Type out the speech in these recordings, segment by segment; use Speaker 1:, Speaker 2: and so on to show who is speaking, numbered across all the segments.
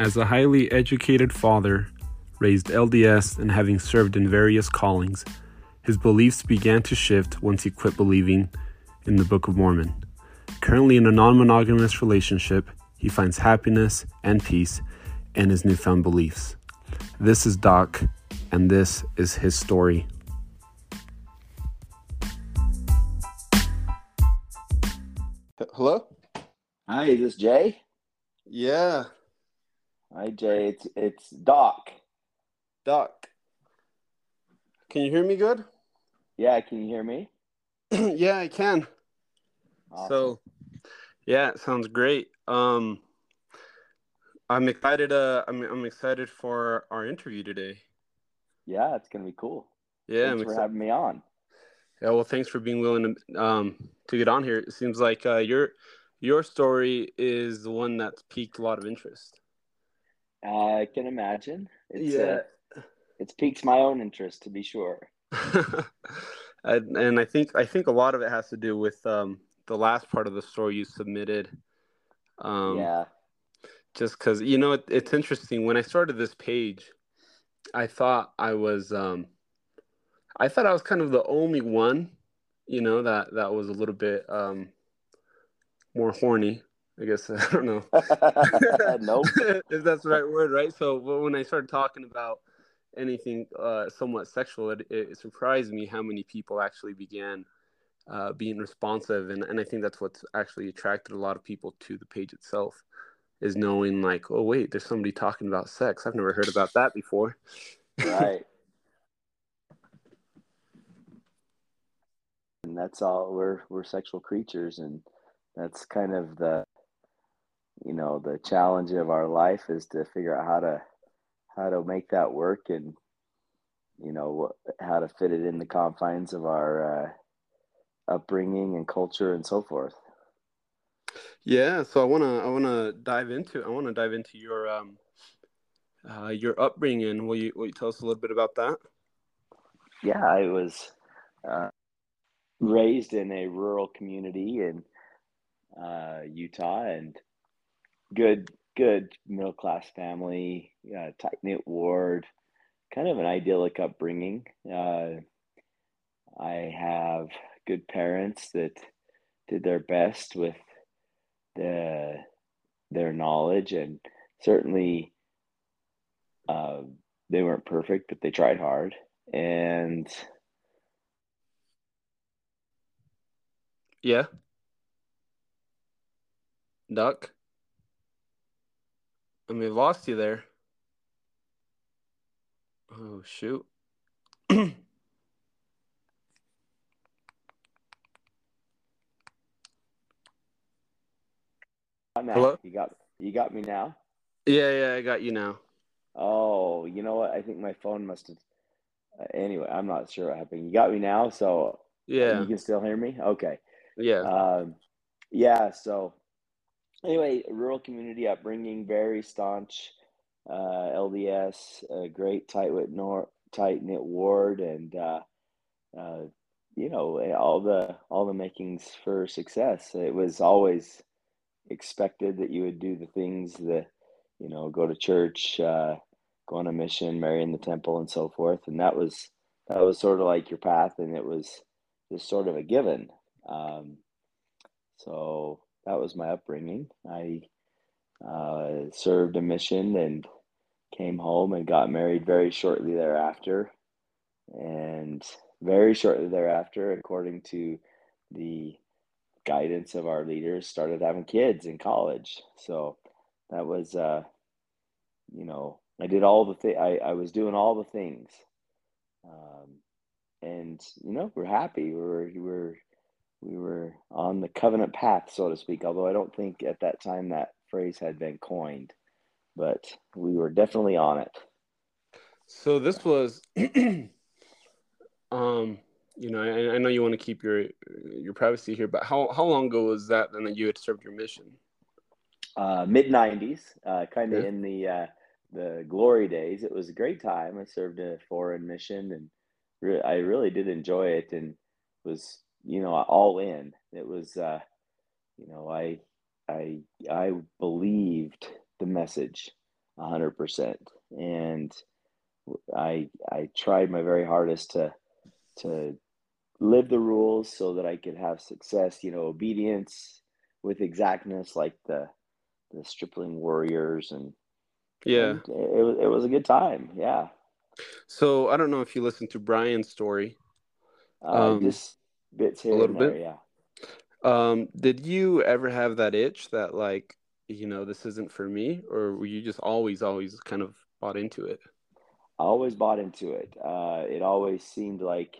Speaker 1: As a highly educated father, raised LDS, and having served in various callings, his beliefs began to shift once he quit believing in the Book of Mormon. Currently in a non monogamous relationship, he finds happiness and peace in his newfound beliefs. This is Doc, and this is his story. Hello?
Speaker 2: Hi, is this Jay?
Speaker 1: Yeah,
Speaker 2: Hi, Jay. It's it's Doc.
Speaker 1: Doc. Can you hear me good?
Speaker 2: Yeah, can you hear me?
Speaker 1: yeah, I can.
Speaker 2: Awesome.
Speaker 1: So, yeah, it sounds great. Um, I'm excited. Uh, I'm I'm excited for our interview today.
Speaker 2: yeah, it's gonna be cool.
Speaker 1: Yeah,
Speaker 2: Thanks
Speaker 1: I'm
Speaker 2: for
Speaker 1: excited.
Speaker 2: having me on.
Speaker 1: Yeah, well, thanks for being willing to um to get on here. It seems like uh, your your story is the one that's piqued a lot of interest.
Speaker 2: I can imagine. It's uh, it's piques my own interest to be sure.
Speaker 1: and, and I think I think a lot of it has to do with um the last part of the story you submitted. Um,
Speaker 2: yeah.
Speaker 1: just because you know it, it's interesting when i started this page i thought i was um i thought i was kind of the only one you know that that was a little bit um more horny i guess i don't know
Speaker 2: Nope.
Speaker 1: if that's the right word right so when i started talking about anything uh somewhat sexual it, it surprised me how many people actually began uh, being responsive and, and i think that's what's actually attracted a lot of people to the page itself is knowing like, oh wait, there's somebody talking about sex. I've never heard about that before.
Speaker 2: right. And that's all we're we're sexual creatures and that's kind of the you know, the challenge of our life is to figure out how to how to make that work and you know how to fit it in the confines of our uh, upbringing and culture and so forth.
Speaker 1: Yeah, so I wanna I wanna dive into I wanna dive into your um uh, your upbringing. Will you will you tell us a little bit about that?
Speaker 2: Yeah, I was uh, raised in a rural community in uh, Utah and good good middle class family, uh, tight knit ward, kind of an idyllic upbringing. Uh, I have good parents that did their best with the their knowledge and certainly uh, they weren't perfect, but they tried hard. And
Speaker 1: Yeah, Doc. I mean, lost you there. Oh shoot.
Speaker 2: now
Speaker 1: Hello?
Speaker 2: you got you got me now.
Speaker 1: Yeah, yeah, I got you now.
Speaker 2: Oh, you know what? I think my phone must have. Uh, anyway, I'm not sure what happened. You got me now, so
Speaker 1: Yeah,
Speaker 2: you can still hear me. Okay.
Speaker 1: yeah,
Speaker 2: Um, yeah. So anyway, rural community upbringing, very staunch uh, LDS, a great tight knit tight knit ward, and uh, uh, you know all the all the makings for success. It was always expected that you would do the things that you know go to church, uh, go on a mission, marry in the temple, and so forth. And that was that was sort of like your path, and it was just sort of a given. Um, so that was my upbringing. I uh, served a mission and came home and got married very shortly thereafter. And very shortly thereafter, according to the guidance of our leaders, started having kids in college. So that was, uh, you know, I did all the thing. I, I was doing all the things. Um, and you know, we're happy. We're we're we were on the covenant path, so to speak. Although I don't think at that time that phrase had been coined, but we were definitely on it.
Speaker 1: So this was, um, you know, I, I know you want to keep your your privacy here, but how how long ago was that then that you had served your mission?
Speaker 2: Uh, Mid '90s, uh, kind of
Speaker 1: Yeah.
Speaker 2: in the uh, the glory days. It was a great time. I served a foreign mission, and re- I really did enjoy it, and was you know all in. It was uh, you know I I I believed the message. hundred percent. And I I tried my very hardest to to live the rules so that I could have success. You know, obedience with exactness, like the the stripling warriors, and
Speaker 1: yeah,
Speaker 2: and it was it was a good time. Yeah.
Speaker 1: So I don't know if you listened to Brian's story.
Speaker 2: Uh, um, just bits here a little there, bit. Yeah.
Speaker 1: Um, did you ever have that itch that like you know this isn't for me, or were you just always always kind of bought into it?
Speaker 2: I always bought into it. Uh, it always seemed like,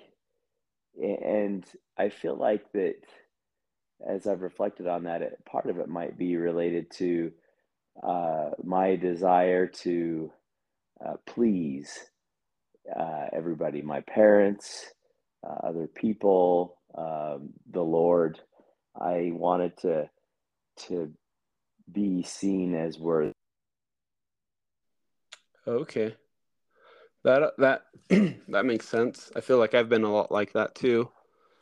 Speaker 2: and I feel like that as I've reflected on that, it, part of it might be related to uh, my desire to uh, please uh, everybody, my parents, uh, other people, um, the Lord. I wanted to to be seen as worthy.
Speaker 1: Okay. That that that makes sense. I feel like I've been a lot like that too.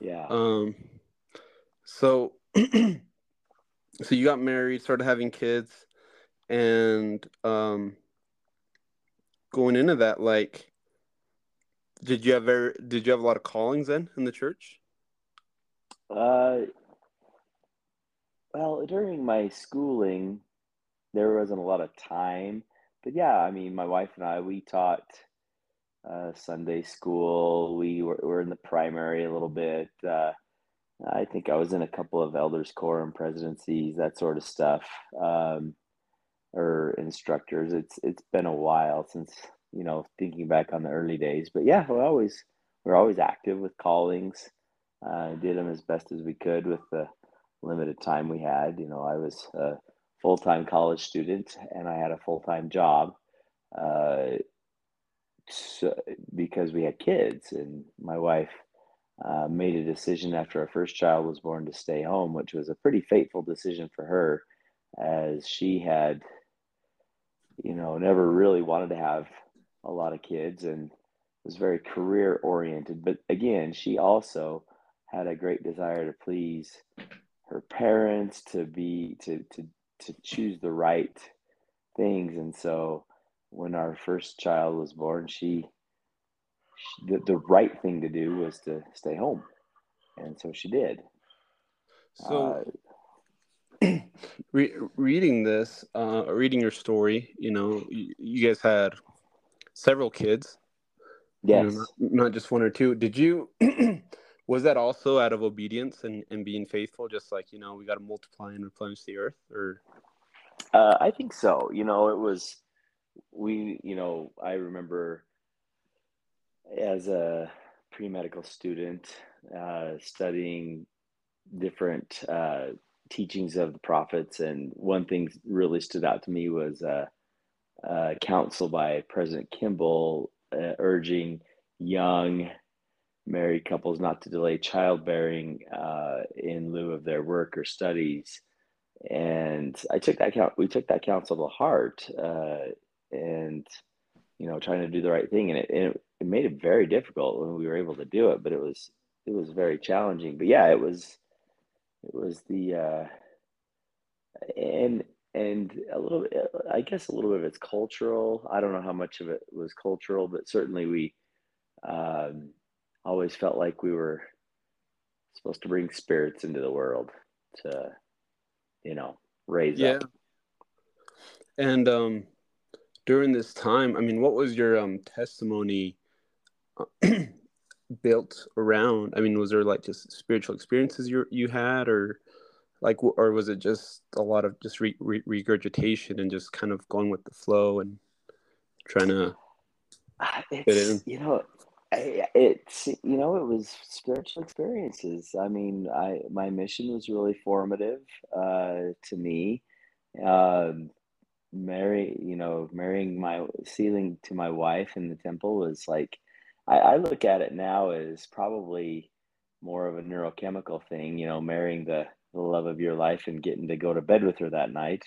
Speaker 2: Yeah.
Speaker 1: Um. So, so you got married, started having kids, and um, going into that, like, did you ever did you have a lot of callings then in the church?
Speaker 2: Uh. Well, during my schooling, there wasn't a lot of time, but yeah, I mean, my wife and I we taught uh, Sunday school. We were, were, in the primary a little bit. Uh, I think I was in a couple of elders quorum presidencies, that sort of stuff, um, or instructors. It's it's been a while since you know thinking back on the early days, but yeah, we're always we're always active with callings. Uh, did them as best as we could with the limited time we had. You know, I was a full time college student and I had a full time job. Uh, so, because we had kids and my wife uh, made a decision after our first child was born to stay home, which was a pretty fateful decision for her, as she had, you know, never really wanted to have a lot of kids and was very career oriented. But again, she also had a great desire to please her parents, to be to to to choose the right things, and so when our first child was born, she, she the, the right thing to do was to stay home. And so she did.
Speaker 1: So, uh, re- reading this, uh, reading your story, you know, you, you guys had several kids.
Speaker 2: Yes.
Speaker 1: You know, not, not just one or two. Did you, was that also out of obedience and, and being faithful? Just like, you know, we got to multiply and replenish the earth or?
Speaker 2: Uh, I think so. You know, it was, we, you know, I remember as a pre medical student uh, studying different uh, teachings of the prophets, and one thing really stood out to me was uh, uh counsel by President Kimball uh, urging young married couples not to delay childbearing uh, in lieu of their work or studies. And I took that count. We took that counsel to heart, uh, and you know trying to do the right thing. And it, it, it made it very difficult when we were able to do it but it was it was very challenging. But yeah it was it was the uh and and a little bit i guess a little bit of it's cultural. I don't know how much of it was cultural but certainly we um always felt like we were supposed to bring spirits into the world to you know raise yeah. up.
Speaker 1: And um during this time i mean what was your um testimony uh, built around? I mean was there like just spiritual experiences you you had or like or was it just a lot of just re- re- regurgitation and just kind of going with the flow and trying to
Speaker 2: uh, it's, you know it's you know it was spiritual experiences. I mean i my mission was really formative uh to me. Um marry you know marrying my sealing to my wife in the temple was like I, I look at it now as probably more of a neurochemical thing you know marrying the, the love of your life and getting to go to bed with her that night.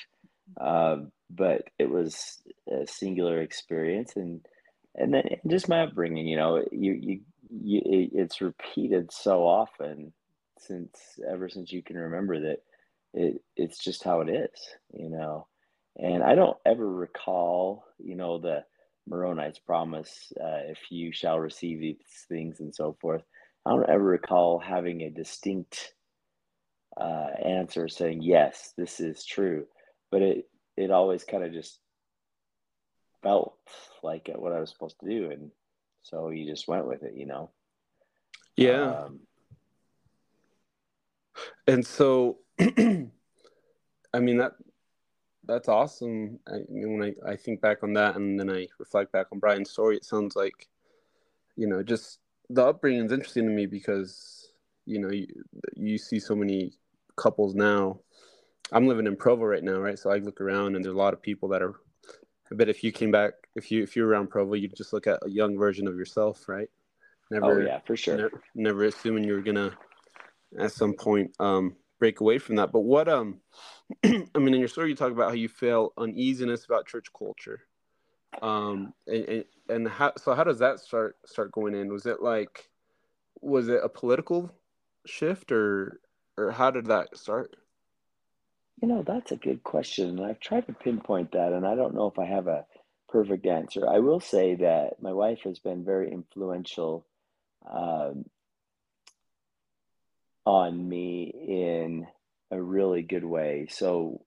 Speaker 2: Uh, but it was a singular experience and and then just my upbringing you know you you, you it's repeated so often since ever since you can remember that it it's just how it is you know And I don't ever recall, you know, the Moroni's promise, uh, if you shall receive these things and so forth. I don't ever recall having a distinct uh, answer saying, yes, this is true. But it, it always kind of just felt like what I was supposed to do. And so you just went with it, you know?
Speaker 1: Yeah. Um, and so, I mean, that, that's awesome. I, mean, when I, I think back on that and then I reflect back on Brian's story, it sounds like, you know, just the upbringing is interesting to me because, you know, you, you see so many couples now. I'm living in Provo right now, right? So I look around and there's a lot of people that are, I bet if you came back, if you, if you're around Provo, you'd just look at a young version of yourself, right?
Speaker 2: Never, oh, yeah, for sure.
Speaker 1: Never, never assuming you were going to, at some point, um, break away from that. But what um I mean in your story you talk about how you feel uneasiness about church culture. Um and, and how so how does that start start going in? Was it like was it a political shift or or how did that start?
Speaker 2: You know, that's a good question. And I've tried to pinpoint that and I don't know if I have a perfect answer. I will say that my wife has been very influential um, on me in a really good way. So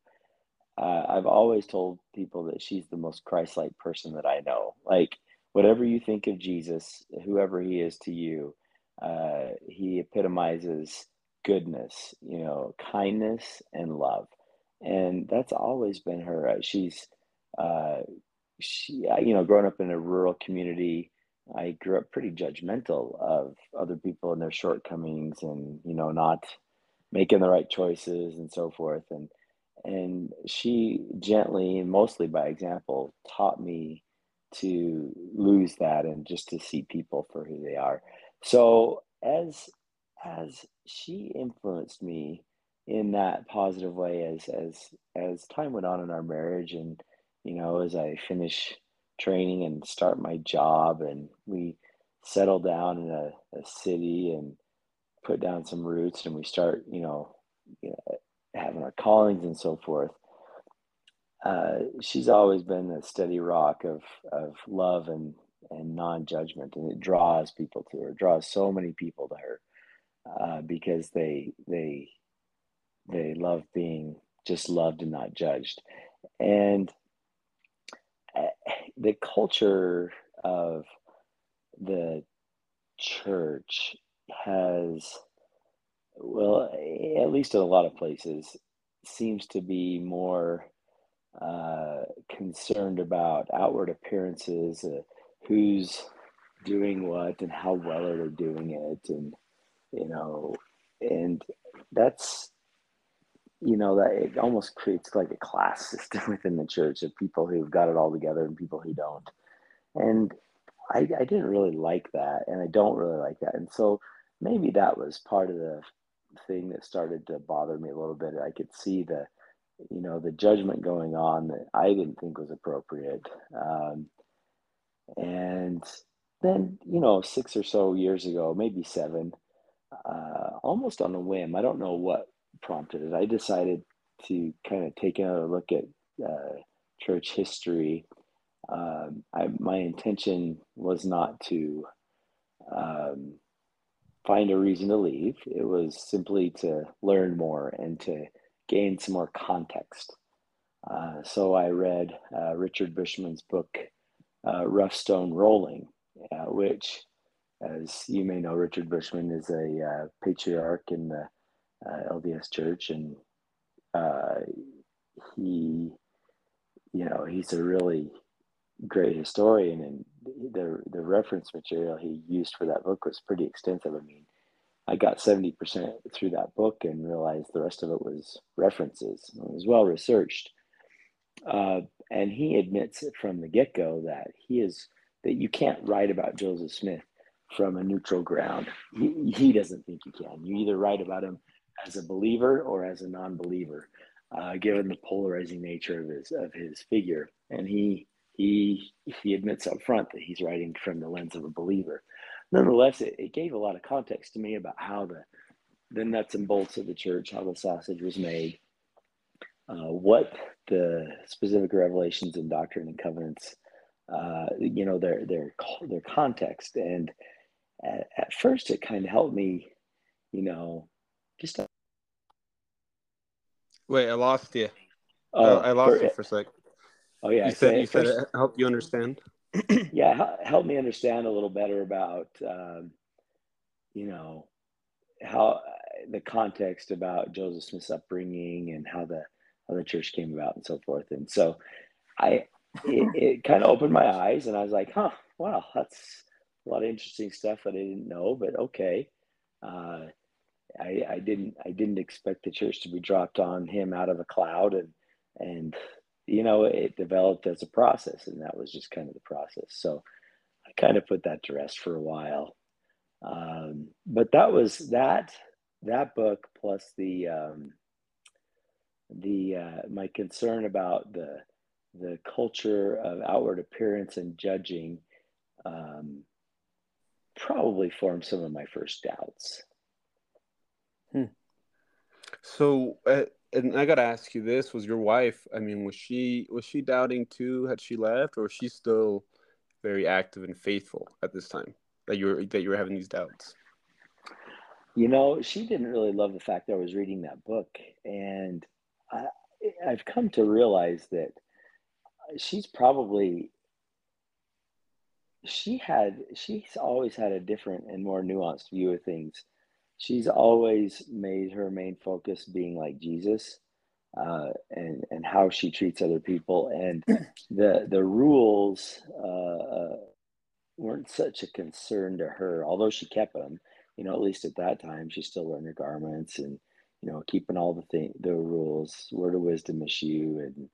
Speaker 2: uh, I've always told people that she's the most Christ like person that I know. Like, whatever you think of Jesus, whoever he is to you, uh, he epitomizes goodness, you know, kindness and love. And that's always been her. Uh, she's, uh, she, you know, growing up in a rural community, I grew up pretty judgmental of other people and their shortcomings and, you know, not making the right choices and so forth. And, and she gently and mostly by example taught me to lose that and just to see people for who they are. So as, as she influenced me in that positive way as, as, as time went on in our marriage and, you know, as I finish training and start my job and we settle down in a, a city and put down some roots and we start you know, you know having our callings and so forth uh, she's always been a steady rock of of love and and non-judgment. And it draws people to her draws so many people to her uh, because they they they love being just loved and not judged. And the culture of the church has, well, at least in a lot of places, seems to be more uh, concerned about outward appearances, uh, who's doing what, and how well are they doing it, and you know, and that's you know that it almost creates like a class system within the church of people who've got it all together and people who don't. And I, I didn't really like that and i don't really like that. And so maybe that was part of the thing that started to bother me a little bit. I could see the you know the judgment going on that i didn't think was appropriate. Um, and then you know six or so years ago maybe seven uh, almost on a whim i don't know what prompted it. I decided to kind of take another look at uh, church history. Um, I, my intention was not to um, find a reason to leave. It was simply to learn more and to gain some more context. Uh, so I read uh, Richard Bushman's book, uh, Rough Stone Rolling, uh, which, as you may know, Richard Bushman is a uh, patriarch in the uh, LDS Church, and uh, he, you know, he's a really great historian, and the the reference material he used for that book was pretty extensive. I mean, I got seventy percent through that book and realized the rest of it was references. It was well researched, uh, and he admits it from the get go that he is that you can't write about Joseph Smith from a neutral ground. He, he doesn't think you can. You either write about him as a believer or as a non-believer, uh, given the polarizing nature of his of his figure. And he he he admits up front that he's writing from the lens of a believer. Nonetheless, it, it gave a lot of context to me about how the the nuts and bolts of the church, how the sausage was made, uh, what the specific revelations and doctrine and covenants, uh, you know, their their their context. And at, at first, it kind of helped me, you know, just.
Speaker 1: Wait, I lost you. Oh, I lost for, you for a sec.
Speaker 2: Oh yeah,
Speaker 1: you said you said it helped you understand.
Speaker 2: yeah, help me understand a little better about, um, you know, how the context about Joseph Smith's upbringing and how the how the church came about and so forth. And so I it, it kind of opened my eyes and I was like, huh, wow, that's a lot of interesting stuff that I didn't know, but okay. Uh, I, I didn't I didn't expect the church to be dropped on him out of a cloud and and you know it developed as a process and that was just kind of the process so I kind of put that to rest for a while um, but that was that that book plus the um, the uh, my concern about the the culture of outward appearance and judging um, probably formed some of my first doubts.
Speaker 1: Hmm. So, uh, and I got to ask you this: Was your wife? I mean, was she was she doubting too? Had she left, or was she still very active and faithful at this time that you were that you were having these doubts?
Speaker 2: You know, she didn't really love the fact that I was reading that book, and I, I've come to realize that she's probably she had she's always had a different and more nuanced view of things. She's always made her main focus being like Jesus, uh, and and how she treats other people, and the the rules uh, uh, weren't such a concern to her. Although she kept them, you know, at least at that time, she still wearing her garments and you know keeping all the thing the rules, word of wisdom issue, and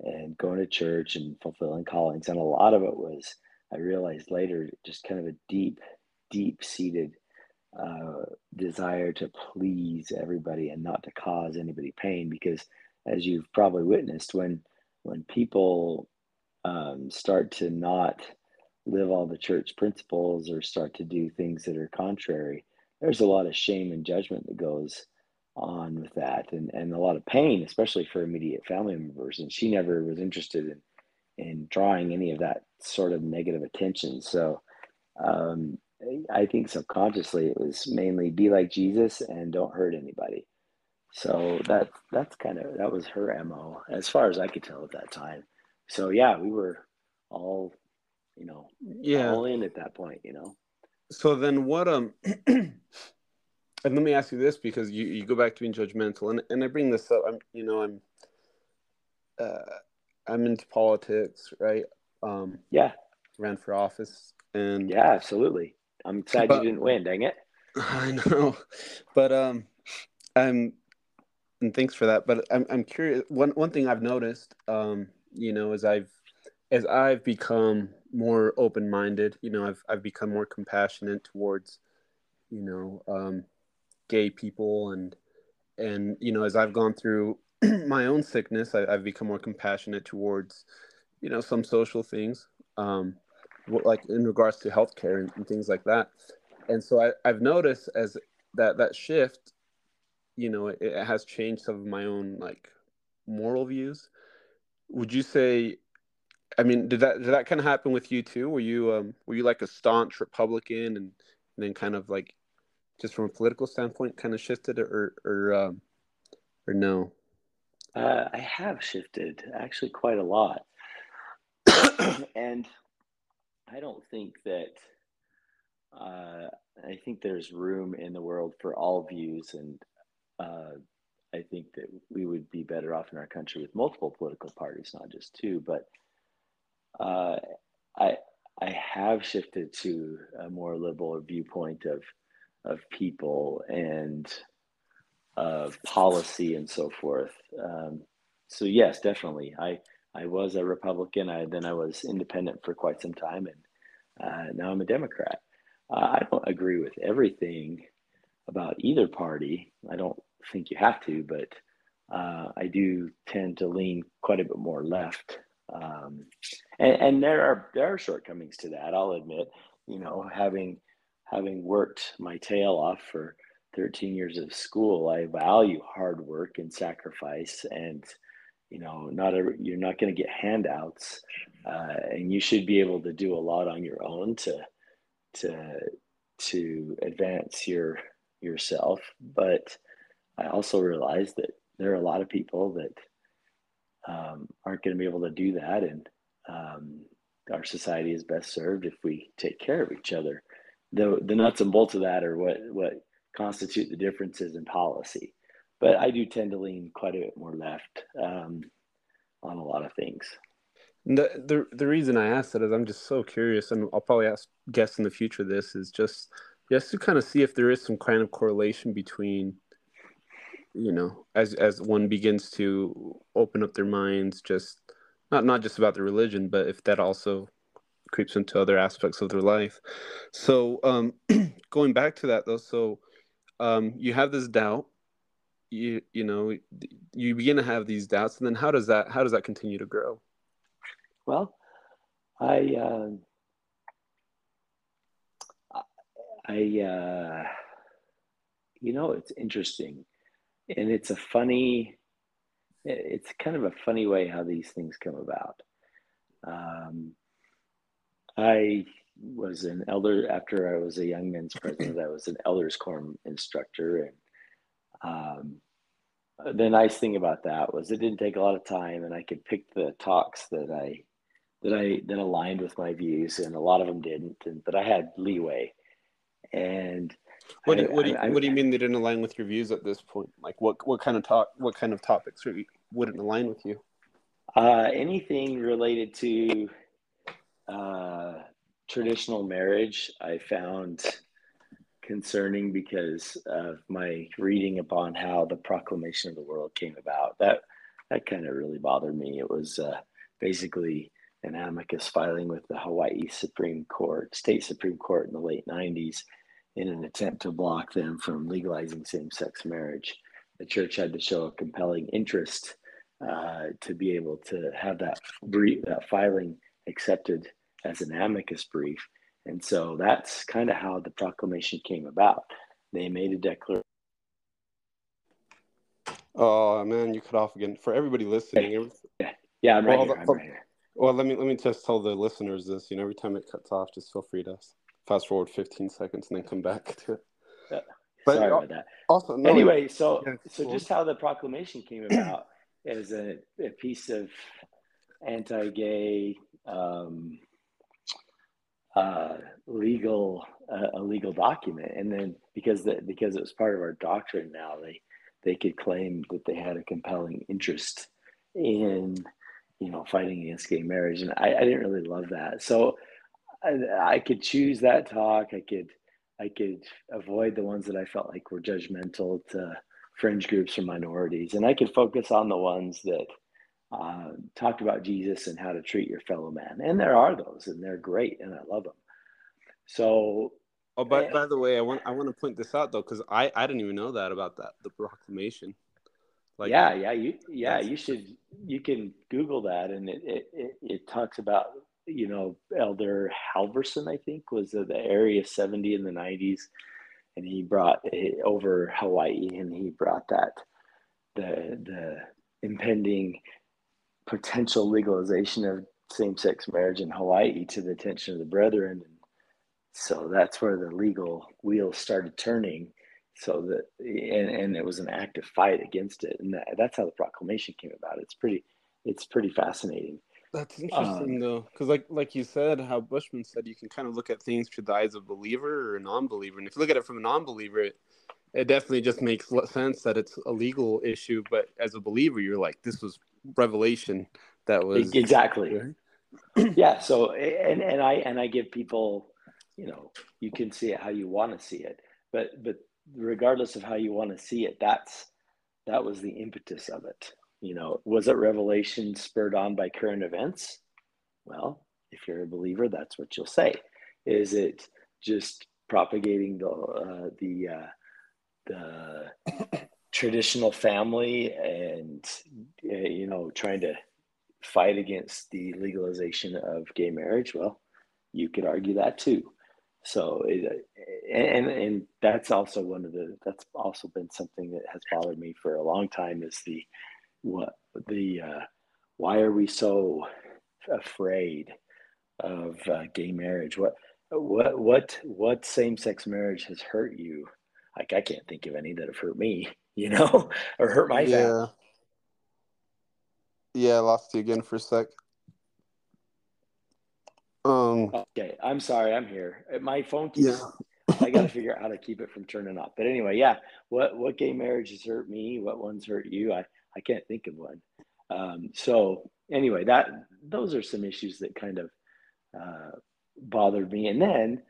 Speaker 2: and going to church and fulfilling callings, and a lot of it was I realized later just kind of a deep, deep seated uh, desire to please everybody and not to cause anybody pain. Because as you've probably witnessed, when when people um, start to not live all the church principles or start to do things that are contrary, there's a lot of shame and judgment that goes on with that and, and a lot of pain, especially for immediate family members. And she never was interested in in drawing any of that sort of negative attention. So um, I think subconsciously it was mainly be like Jesus and don't hurt anybody. So that that's kind of that was her mo as far as I could tell at that time. So yeah, we were all, you know, yeah, all in at that point. You know.
Speaker 1: So then, what um, and let me ask you this because you you go back to being judgmental, and and I bring this up. I'm you know I'm. Uh, I'm into politics, right? Um,
Speaker 2: yeah.
Speaker 1: Ran for office, and
Speaker 2: yeah, absolutely. I'm sad but, you didn't win. Dang it.
Speaker 1: I know, but um, I'm, and thanks for that. But I'm I'm curious. One one thing I've noticed, um, you know, as I've as I've become more open minded, you know, I've I've become more compassionate towards, you know, um, gay people and and you know, as I've gone through my own sickness, I, have become more compassionate towards, you know, some social things, um, like in regards to healthcare and, and things like that. And so I, I've noticed as that that shift, you know, it, it has changed some of my own like moral views. Would you say? I mean, did that did that kind of happen with you too? Were you um were you like a staunch Republican and, and then kind of like just from a political standpoint kind of shifted or or um, or no?
Speaker 2: Uh, I have shifted actually quite a lot. and I don't think that, uh, I think there's room in the world for all views. And uh, I think that we would be better off in our country with multiple political parties, not just two. But uh, I, I have shifted to a more liberal viewpoint of, of people and of policy and so forth. Um, so yes, definitely. I I was a Republican. I then I was independent for quite some time, and uh, now I'm a Democrat. Uh, I don't agree with everything about either party. I don't think you have to, but uh, I do tend to lean quite a bit more left. Um, and, and there are there are shortcomings to that. I'll admit. You know, having having worked my tail off for 13 years of school, I value hard work and sacrifice and you know, not a, you're not going to get handouts, uh, and you should be able to do a lot on your own to to to advance your yourself. But I also realize that there are a lot of people that um, aren't going to be able to do that, and um, our society is best served if we take care of each other. The the nuts and bolts of that are what what constitute the differences in policy. But I do tend to lean quite a bit more left um, on a lot of things.
Speaker 1: The, the the reason I asked that is I'm just so curious, and I'll probably ask guests in the future. This is just just to kind of see if there is some kind of correlation between, you know, as as one begins to open up their minds, just not not just about the religion, but if that also creeps into other aspects of their life. So um, going back to that though, so um, you have this doubt you you know you begin to have these doubts and then how does that how does that continue to grow?
Speaker 2: Well i uh, i uh, you know it's interesting and it's a funny it's kind of a funny way how these things come about. Um, i was an elder after i was a young men's president i was an elders quorum instructor and um, the nice thing about that was it didn't take a lot of time, and I could pick the talks that I that I that aligned with my views, and a lot of them didn't. And, but I had leeway. And
Speaker 1: what do, you, what, do you, I, what do you mean they didn't align with your views at this point? Like what what kind of talk what kind of topics wouldn't align with you?
Speaker 2: Uh, anything related to uh, traditional marriage, I found concerning because of my reading upon how the proclamation of the world came about. That that kind of really bothered me. It was uh, basically an amicus filing with the Hawaii Supreme Court, state Supreme Court in the late 90s in an attempt to block them from legalizing same-sex marriage. The church had to show a compelling interest uh, to be able to have that brief, that filing accepted as an amicus brief and so that's kind of how the proclamation came about. They made a declaration.
Speaker 1: Oh man, you cut off again. For everybody listening,
Speaker 2: yeah, yeah, I'm right, well, here, I'm right here.
Speaker 1: Well, let me let me just tell the listeners this. You know, every time it cuts off, just feel free to fast forward 15 seconds and then come back to it.
Speaker 2: Yeah. But Sorry about that. Also, no, anyway, so yeah, so cool. just how the proclamation came about is a, a piece of anti-gay um, uh, legal uh, a legal document, and then because the, because it was part of our doctrine now, they they could claim that they had a compelling interest in you know fighting against gay marriage, and I, I didn't really love that. So I, I could choose that talk. I could I could avoid the ones that I felt like were judgmental to fringe groups or minorities, and I could focus on the ones that uh, talked about Jesus and how to treat your fellow man. And there are those, and they're great, and I love them. So,
Speaker 1: oh, by, by the way, I want I want to point this out though, because I I didn't even know that about that the proclamation.
Speaker 2: Like, yeah, yeah, you yeah you should you can Google that, and it it, it, it talks about you know Elder Halverson, I think, was the Area seventy in the nineties, and he brought over Hawaii, and he brought that the the impending potential legalization of same-sex marriage in Hawaii to the attention of the brethren. And so that's where the legal wheels started turning. So that and, and it was an active fight against it, and that, that's how the proclamation came about. It's pretty, it's pretty fascinating.
Speaker 1: That's interesting um, though, because like like you said, how Bushman said, you can kind of look at things through the eyes of a believer or a non-believer, and if you look at it from a non-believer, it, it definitely just makes sense that it's a legal issue. But as a believer, you're like, this was revelation that was
Speaker 2: exactly. Yeah so and and i and i give people you know you can see it how you want to see it but but regardless of how you want to see it that's that was the impetus of it you know. Was it revelation spurred on by current events? Well if you're a believer that's what you'll say. Is it just propagating the uh, the uh, the traditional family and uh, you know trying to fight against the legalization of gay marriage well you could argue that too so it, and and that's also one of the that's also been something that has bothered me for a long time is the what the uh, why are we so afraid of uh, gay marriage? What what what what same sex marriage has hurt you? Like I can't think of any that have hurt me, you know, or hurt my
Speaker 1: yeah.
Speaker 2: family.
Speaker 1: Yeah, I lost you again for a sec. Um.
Speaker 2: Okay, I'm sorry. I'm here. My phone keeps.
Speaker 1: Yeah.
Speaker 2: I got to figure out how to keep it from turning off. But anyway, yeah. What what gay marriages hurt me? What ones hurt you? I I can't think of one. Um, so anyway, that those are some issues that kind of uh, bothered me. And then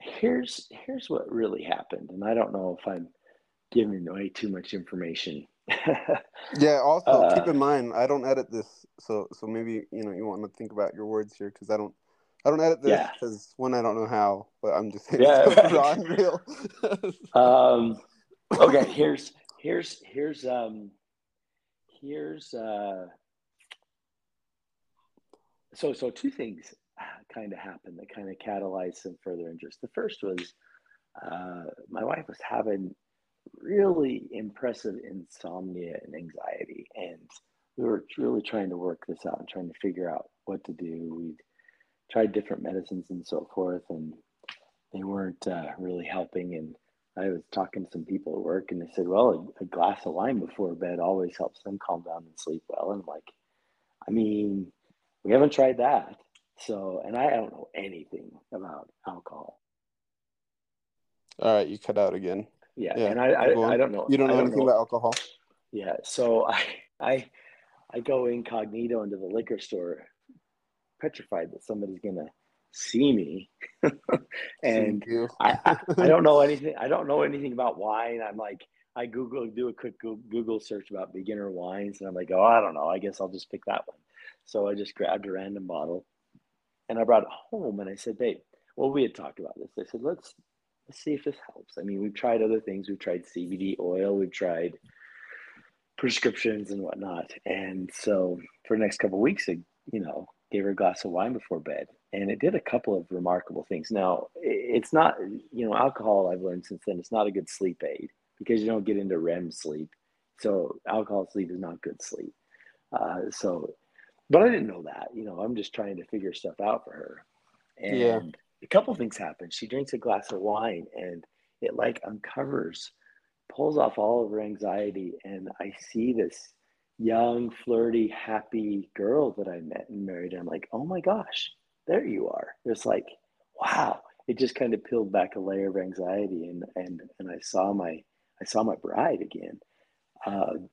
Speaker 2: here's here's what really happened, and I don't know if I'm giving away too much information.
Speaker 1: yeah. Also,
Speaker 2: Uh,
Speaker 1: keep in mind, I don't edit this, so so maybe you know you want to think about your words here because I don't. I don't edit this
Speaker 2: Yeah.
Speaker 1: because one, I don't know how, but I'm just saying
Speaker 2: Yeah, right.
Speaker 1: raw and real.
Speaker 2: um, okay, here's here's here's um here's uh so so two things kind of happened that kind of catalyzed some further interest. The first was uh, my wife was having really impressive insomnia and anxiety, and we were really trying to work this out and trying to figure out what to do. We tried different medicines and so forth, and they weren't uh, really helping. And I was talking to some people at work, and they said, "Well, a, a glass of wine before bed always helps them calm down and sleep well." And I'm like, I mean, we haven't tried that. So, and I don't know anything about alcohol.
Speaker 1: All right, you cut out again.
Speaker 2: Yeah,
Speaker 1: Yeah,
Speaker 2: and I, I. I don't know.
Speaker 1: You don't know
Speaker 2: I
Speaker 1: anything about alcohol.
Speaker 2: Yeah, so I, I, I go incognito into the liquor store, petrified that somebody's gonna see me, and. I, I, I don't know anything. I don't know anything about wine. I'm like, I Google, do a quick Google search about beginner wines, and I'm like, oh, I don't know. I guess I'll just pick that one. So I just grabbed a random bottle, and I brought it home, and I said, babe, well, we had talked about this. I said, let's let's see if this helps. I mean, we've tried other things. We've tried CBD oil. We've tried prescriptions and whatnot. And so for the next couple of weeks, I, you know, gave her a glass of wine before bed, and it did a couple of remarkable things. Now, it's not, you know, alcohol. I've learned since then, it's not a good sleep aid because you don't get into REM sleep. So alcohol sleep is not good sleep. Uh, so, but I didn't know that. You know, I'm just trying to figure stuff out for her. And
Speaker 1: Yeah.
Speaker 2: A couple things happen. She drinks a glass of wine, and it like uncovers, pulls off all of her anxiety, and I see this young, flirty, happy girl that I met and married. And I'm like, oh my gosh, there you are. It's like, wow. It just kind of peeled back a layer of anxiety, and and and I saw my I saw my bride again, um,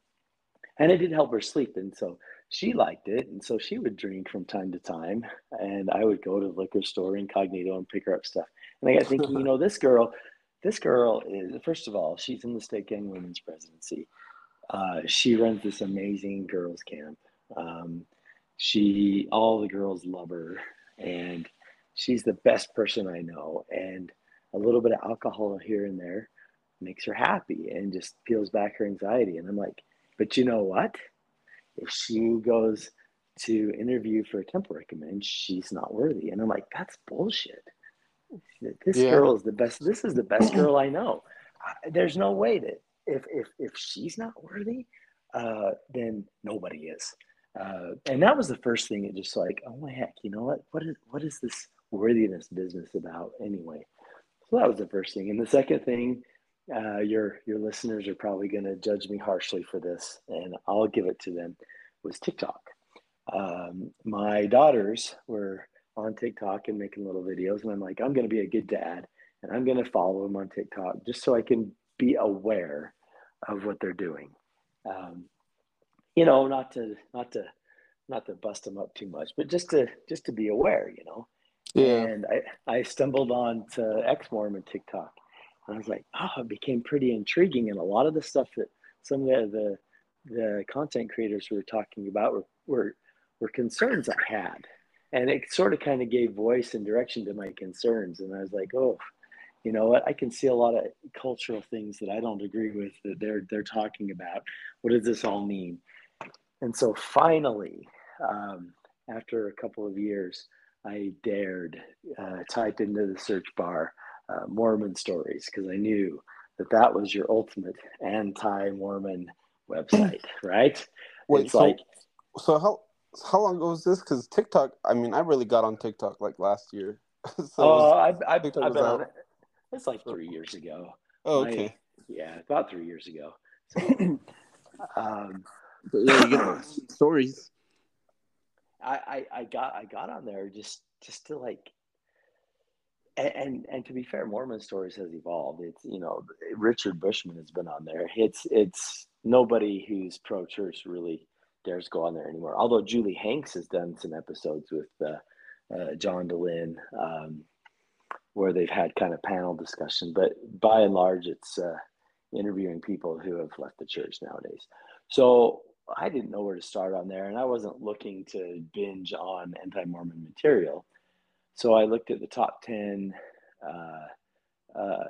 Speaker 2: and it did help her sleep, and so she liked it, and so she would drink from time to time, and I would go to the liquor store incognito and pick her up stuff. And I got thinking, you know, this girl, this girl is first of all, she's in the stake young women's presidency. Uh, she runs this amazing girls camp. Um, she, all the girls love her, and she's the best person I know. And a little bit of alcohol here and there makes her happy and just peels back her anxiety. And I'm like, but you know what? If she goes to interview for a temple recommend, she's not worthy. And I'm like, that's bullshit. This
Speaker 1: Yeah.
Speaker 2: girl is the best. This is the best girl I know. I- There's no way that if if if she's not worthy, uh, then nobody is. Uh, and that was the first thing. It just like, oh my heck, you know what? What is what is this worthiness business about anyway? So that was the first thing. And the second thing, uh, your your listeners are probably going to judge me harshly for this, and I'll give it to them. Was TikTok. Um, my daughters were on TikTok and making little videos, and I'm like, I'm going to be a good dad, and I'm going to follow them on TikTok just so I can be aware of what they're doing. Um, you know, not to not to not to bust them up too much, but just to just to be aware. You know.
Speaker 1: Yeah.
Speaker 2: And I, I stumbled on to ex Mormon TikTok. I was like, oh, it became pretty intriguing. And a lot of the stuff that some of the the, the content creators were talking about were, were were concerns I had. And it sort of kind of gave voice and direction to my concerns. And I was like, oh, you know what? I can see a lot of cultural things that I don't agree with that they're they're talking about. What does this all mean? And so finally, um, after a couple of years, I dared uh, type into the search bar uh, Mormon stories because I knew that that was your ultimate anti-Mormon website, right?
Speaker 1: Wait, it's so, like so how how long ago was this? Because TikTok, I mean, I really got on TikTok like last year.
Speaker 2: so oh, I've, I've, I've been on it. It's like three years ago.
Speaker 1: Oh, okay.
Speaker 2: Yeah, about three years ago. So, um,
Speaker 1: but yeah, you get stories.
Speaker 2: I, I, I got I got on there just just to like and, and, to be fair, Mormon stories has evolved. It's you know Richard Bushman has been on there. It's it's nobody who's pro church really dares go on there anymore. Although Julie Hanks has done some episodes with uh, uh, John Dehlin um, where they've had kind of panel discussion, but by and large, it's uh, interviewing people who have left the church nowadays. So I didn't know where to start on there, and I wasn't looking to binge on anti-Mormon material. So I looked at the top ten uh, uh,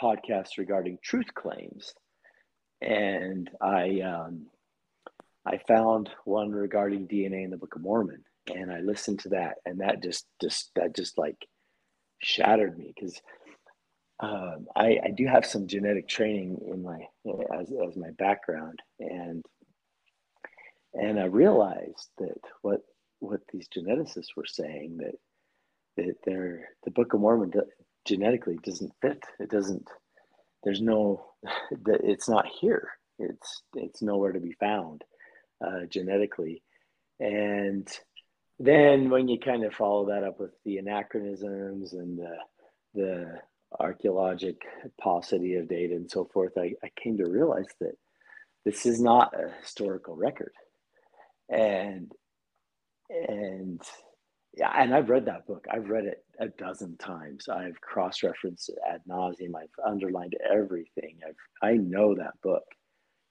Speaker 2: podcasts regarding truth claims, and I um, I found one regarding DNA in the Book of Mormon, and I listened to that, and that just just that just like shattered me. Because um, I, I do have some genetic training in my as, as my background. And and I realized that what what these geneticists were saying that that the Book of Mormon genetically doesn't fit. It doesn't. There's no. It's not here. It's it's nowhere to be found uh, genetically, and then when you kind of follow that up with the anachronisms and the the archaeologic paucity of data and so forth, I, I came to realize that this is not a historical record. And and yeah, and I've read that book. I've read it a dozen times. I've cross-referenced it ad nauseum. I've underlined everything. I've I know that book,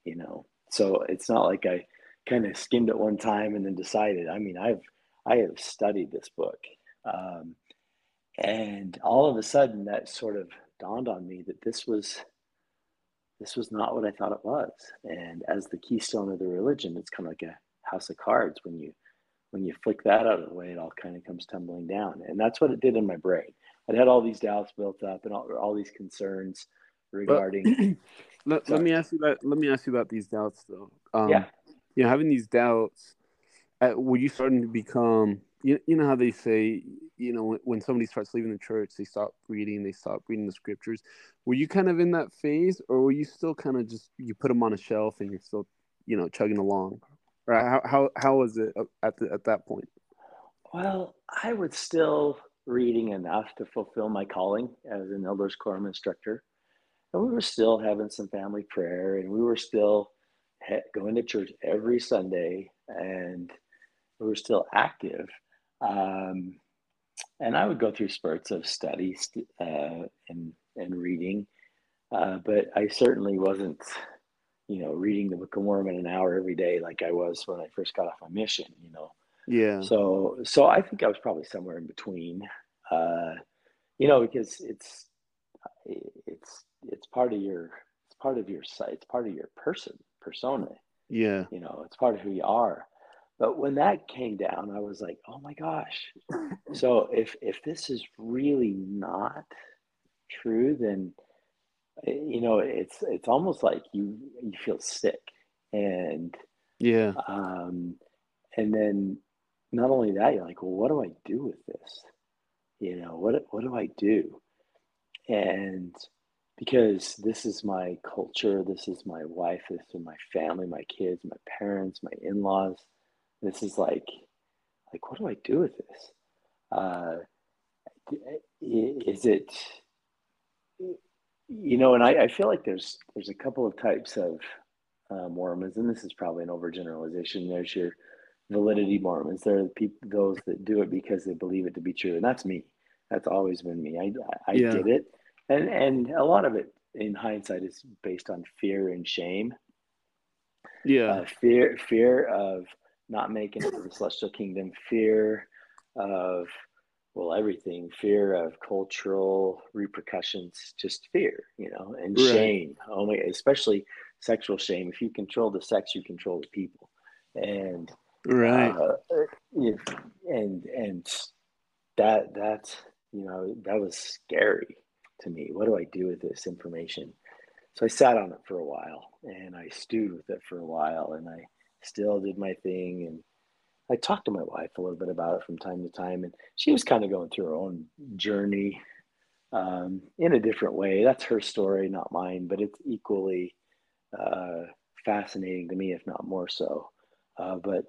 Speaker 2: you know. So it's not like I kind of skimmed it one time and then decided. I mean, I've I have studied this book. Um, and all of a sudden that sort of dawned on me that this was this was not what I thought it was. And as the keystone of the religion, it's kind of like a house of cards. When you when you flick that out of the way, it all kind of comes tumbling down. And that's what it did in my brain. I'd had all these doubts built up and all, all these concerns regarding.
Speaker 1: let, let me ask you about let me ask you about these doubts though. Um, yeah. You know, having these doubts, uh, were you starting to become you, you know how they say you know when, when somebody starts leaving the church they stop reading they stop reading the scriptures were you kind of in that phase or were you still kind of just you put them on a shelf and you're still you know chugging along how how, how was it at the, at that point?
Speaker 2: Well i was still reading enough to fulfill my calling as an elders quorum instructor. And we were still having some family prayer and we were still going to church every sunday and we were still active. Um, and I would go through spurts of study uh, and and reading, uh, but I certainly wasn't, you know, reading the Book of Mormon an hour every day like I was when I first got off my mission. You know.
Speaker 1: Yeah.
Speaker 2: So so I think I was probably somewhere in between. Uh, you know, because it's it's it's part of your it's part of your site. It's part of your person persona.
Speaker 1: Yeah.
Speaker 2: You know, it's part of who you are. But when that came down, I was like, oh my gosh. so if if this is really not true, then you know, it's it's almost like you you feel sick. And
Speaker 1: yeah.
Speaker 2: Um and then not only that, you're like, well, what do I do with this? You know, what what do I do? And because this is my culture, this is my wife, this is my family, my kids, my parents, my in-laws this is like, like, what do I do with this? Uh, is it, you know, and I, I feel like there's there's a couple of types of uh, Mormons, and this is probably an overgeneralization. There's your validity Mormons. There are the people, those that do it because they believe it to be true, and that's me. That's always been me. I I yeah. did it, and and a lot of it in hindsight is based on fear and shame.
Speaker 1: Yeah,
Speaker 2: uh, fear fear of not making it to the celestial kingdom, fear of well everything, fear of cultural repercussions, just fear, you know, and right. shame. Oh my, especially sexual shame. If you control the sex, you control the people, and
Speaker 1: right, uh,
Speaker 2: if, and and that that you know that was scary to me. What do I do with this information? So I sat on it for a while and I stewed with it for a while and I still did my thing. And I talked to my wife a little bit about it from time to time, and she was kind of going through her own journey um, in a different way. That's her story, not mine, but it's equally uh, fascinating to me, if not more so. Uh, but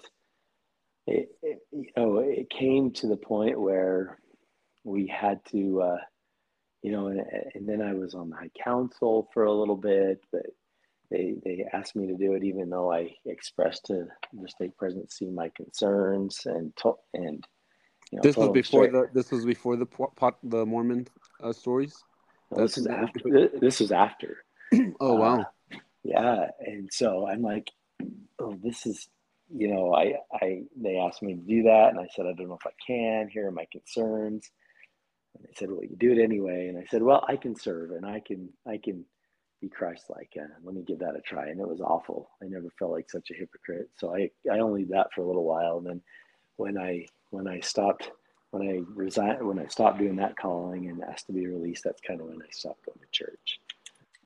Speaker 2: it, it, you know, it came to the point where we had to, uh, you know, and, and then I was on the high council for a little bit, but they they asked me to do it even though I expressed to the stake presidency my concerns and to, and
Speaker 1: you know, this was before the this was before the pot the Mormon uh, stories.
Speaker 2: No, this is after. This is after.
Speaker 1: oh wow!
Speaker 2: Uh, yeah, and so I'm like, oh, this is, you know, I I they asked me to do that, and I said I don't know if I can. Here are my concerns. And they said, well, you do it anyway. And I said, well, I can serve, and I can I can be Christ-like. Uh, let me give that a try. And it was awful. I never felt like such a hypocrite. So I I only did that for a little while, and then when I when I stopped when I resigned, when I stopped doing that calling and asked to be released, that's kind of when I stopped going to church.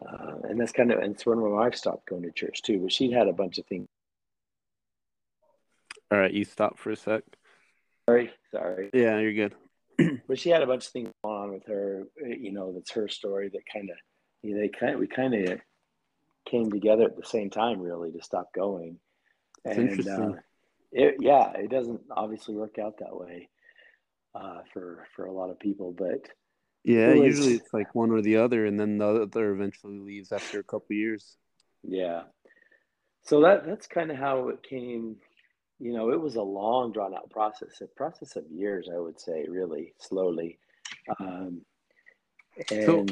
Speaker 2: Uh, and that's kind of, and it's when my wife stopped going to church too, but she'd had a bunch of things.
Speaker 1: All right, you stop for a sec.
Speaker 2: Sorry, sorry.
Speaker 1: Yeah, you're good.
Speaker 2: but she had a bunch of things going on with her, you know, that's her story that kind of, you know, they kind of, we kind of came together at the same time, really, to stop going.
Speaker 1: That's and, interesting.
Speaker 2: Uh, it, yeah, it doesn't obviously work out that way uh, for for a lot of people. But
Speaker 1: yeah, it was, usually it's like one or the other, and then the other eventually leaves after a couple years.
Speaker 2: Yeah, so that that's kind of how it came. You know, it was a long, drawn out process, a process of years, I would say, really slowly. Um, and
Speaker 1: so,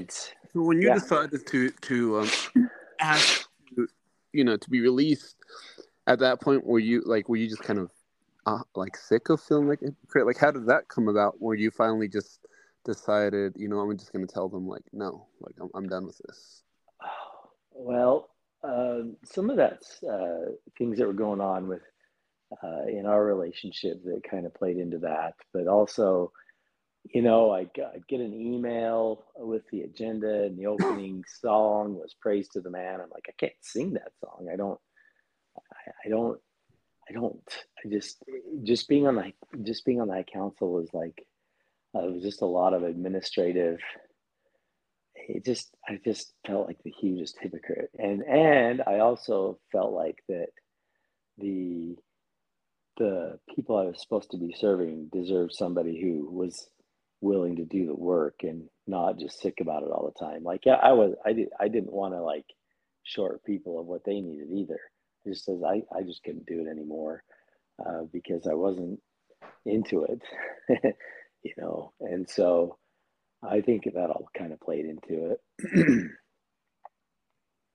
Speaker 1: so when you yeah. decided to to um, ask, you know, to be released, at that point, were you like, were you just kind of uh, like sick of feeling like hypocrite? Like, how did that come about? Where you finally just decided, you know, I'm just going to tell them, like, no, like, I'm, I'm done with this?
Speaker 2: Well, um, some of that's uh, things that were going on with uh, in our relationship that kind of played into that, but also, you know, I I'd get an email with the agenda and the opening song was "Praise to the Man." I'm like, I can't sing that song. I don't. I, I don't I don't. I just just being on the just being on that council was like uh, it was just a lot of administrative. It just I just felt like the hugest hypocrite, and and I also felt like that the the people I was supposed to be serving deserved somebody who was willing to do the work and not just sick about it all the time. Like yeah, I was I did I didn't want to like short people of what they needed either just says I, I just couldn't do it anymore uh, because I wasn't into it, you know. And so I think that all kind of played into it.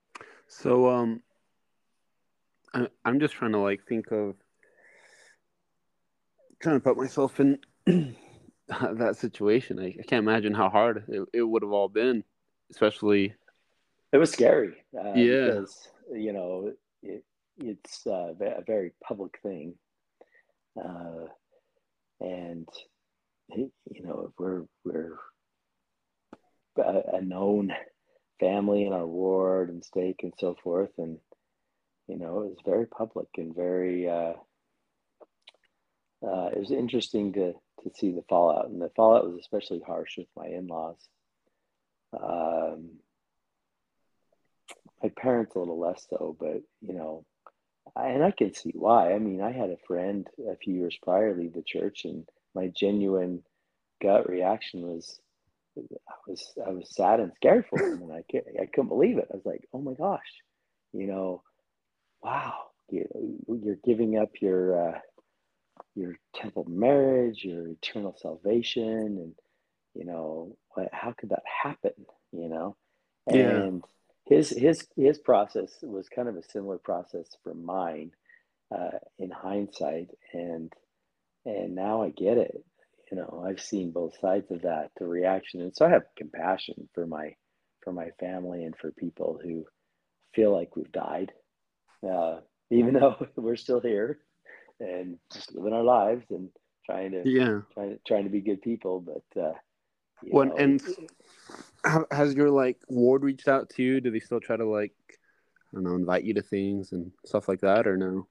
Speaker 1: so um, I, I'm just trying to like think of trying to put myself in that situation. I, I, can't imagine how hard it, it would have all been, especially.
Speaker 2: It was scary.
Speaker 1: Uh, yeah.
Speaker 2: Because, you know, it, it's uh, a very public thing, uh, and you know we're we're a, known family in our ward and stake and so forth, and you know it was very public and very. Uh, uh, it was interesting to see the fallout, and the fallout was especially harsh with my in laws. Um, my parents a little less so, but you know, and I can see why. I mean, I had a friend a few years prior leave the church, and my genuine gut reaction was, I was I was sad and scared for him, and I I couldn't believe it. I was like, oh my gosh, you know, wow, you, you're giving up your uh, your temple marriage, your eternal salvation, and you know, how could that happen? You know, and yeah his his his process was kind of a similar process for mine uh, in hindsight, and and now I get it. You know, I've seen both sides of that, the reaction, and so I have compassion for my for my family and for people who feel like we've died, uh, even though we're still here and just living our lives and trying to
Speaker 1: yeah
Speaker 2: trying to trying to be good people, but. Uh,
Speaker 1: when and has your like ward reached out to you? Do they still try to like I don't know invite you to things and stuff like that, or no?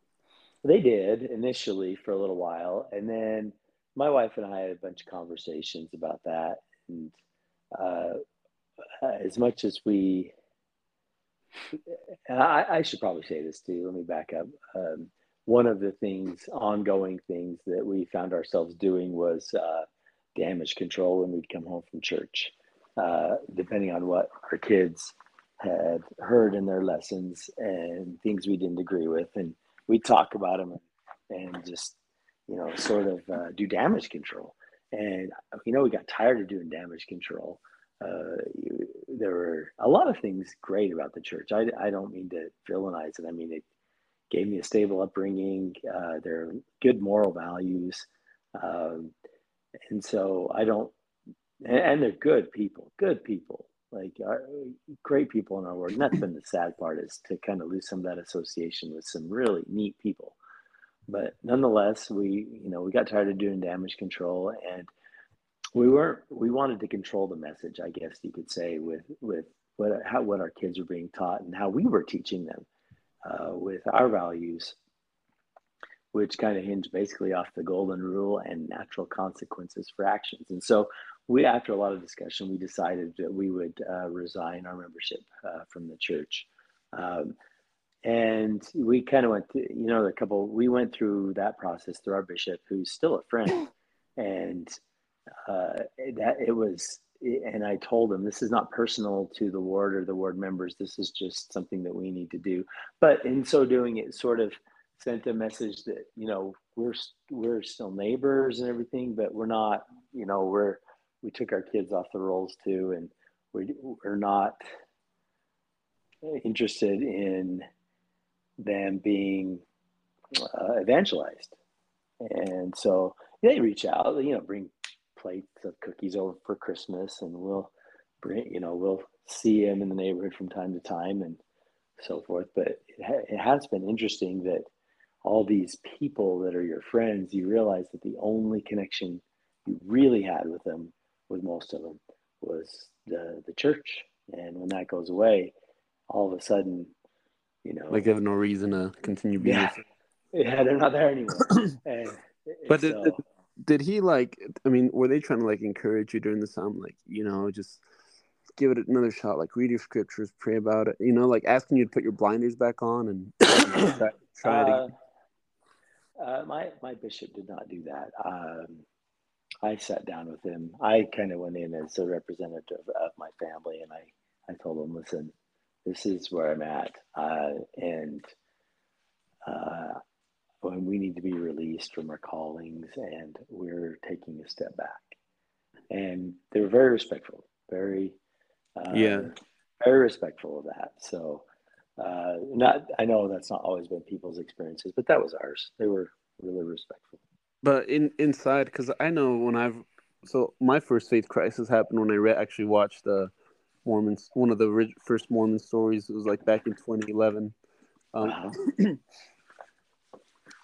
Speaker 2: they did initially for a little while, and then my wife and I had a bunch of conversations about that, and uh, as much as we, I, I, should probably say this too. Let me back up. Um, one of the things, ongoing things that we found ourselves doing was uh, damage control when we'd come home from church, uh, depending on what our kids had heard in their lessons and things we didn't agree with, and we talk about them and, just you know sort of uh, do damage control. And you know we got tired of doing damage control. Uh, there were a lot of things great about the church. I, I don't mean to villainize it. I mean it gave me a stable upbringing. Uh, they're good moral values, um, and so I don't. And, they're good people. Good people like our, great people in our work. And that's been the sad part is to kind of lose some of that association with some really neat people. But nonetheless, we you know we got tired of doing damage control, and we weren't we wanted to control the message, I guess you could say, with with what how what our kids were being taught and how we were teaching them uh, with our values, which kind of hinge basically off the golden rule and natural consequences for actions. And so we, after a lot of discussion, we decided that we would uh, resign our membership uh, from the church. Um, and we kind of went, to, you know, a couple, we went through that process through our bishop, who's still a friend. And uh, that it was, and I told them this is not personal to the ward or the ward members. This is just something that we need to do. But in so doing, it sort of sent a message that, you know, we're, we're still neighbors and everything, but we're not, you know, we're, we took our kids off the rolls too, and we, we're not interested in them being uh, evangelized. And so they reach out, you know, bring plates of cookies over for Christmas, and we'll bring, you know, we'll see him in the neighborhood from time to time and so forth. But it, ha- it has been interesting that all these people that are your friends, you realize that the only connection you really had with them with most of them was the the church. And when that goes away, all of a sudden, you know,
Speaker 1: like they have no reason to continue being.
Speaker 2: Yeah, yeah they're not there anymore. and,
Speaker 1: but so, did, did he like? I mean, were they trying to like encourage you during the time, like you know, just give it another shot, like read your scriptures, pray about it, you know, like asking you to put your blinders back on and try, try
Speaker 2: uh. Uh, my my bishop did not do that. Um, I sat down with him. I kind of went in as a representative of my family, and I, I told him, listen, this is where I'm at, uh, and we need to be released from our callings, and we're taking a step back. And they were very respectful, very, uh,
Speaker 1: yeah,
Speaker 2: very respectful of that. So, uh, not I know that's not always been people's experiences, but that was ours. They were really respectful
Speaker 1: but in inside because i know when i've so my first faith crisis happened when i re- actually watched the mormons one of the first mormon stories it was like back in 2011 um, wow.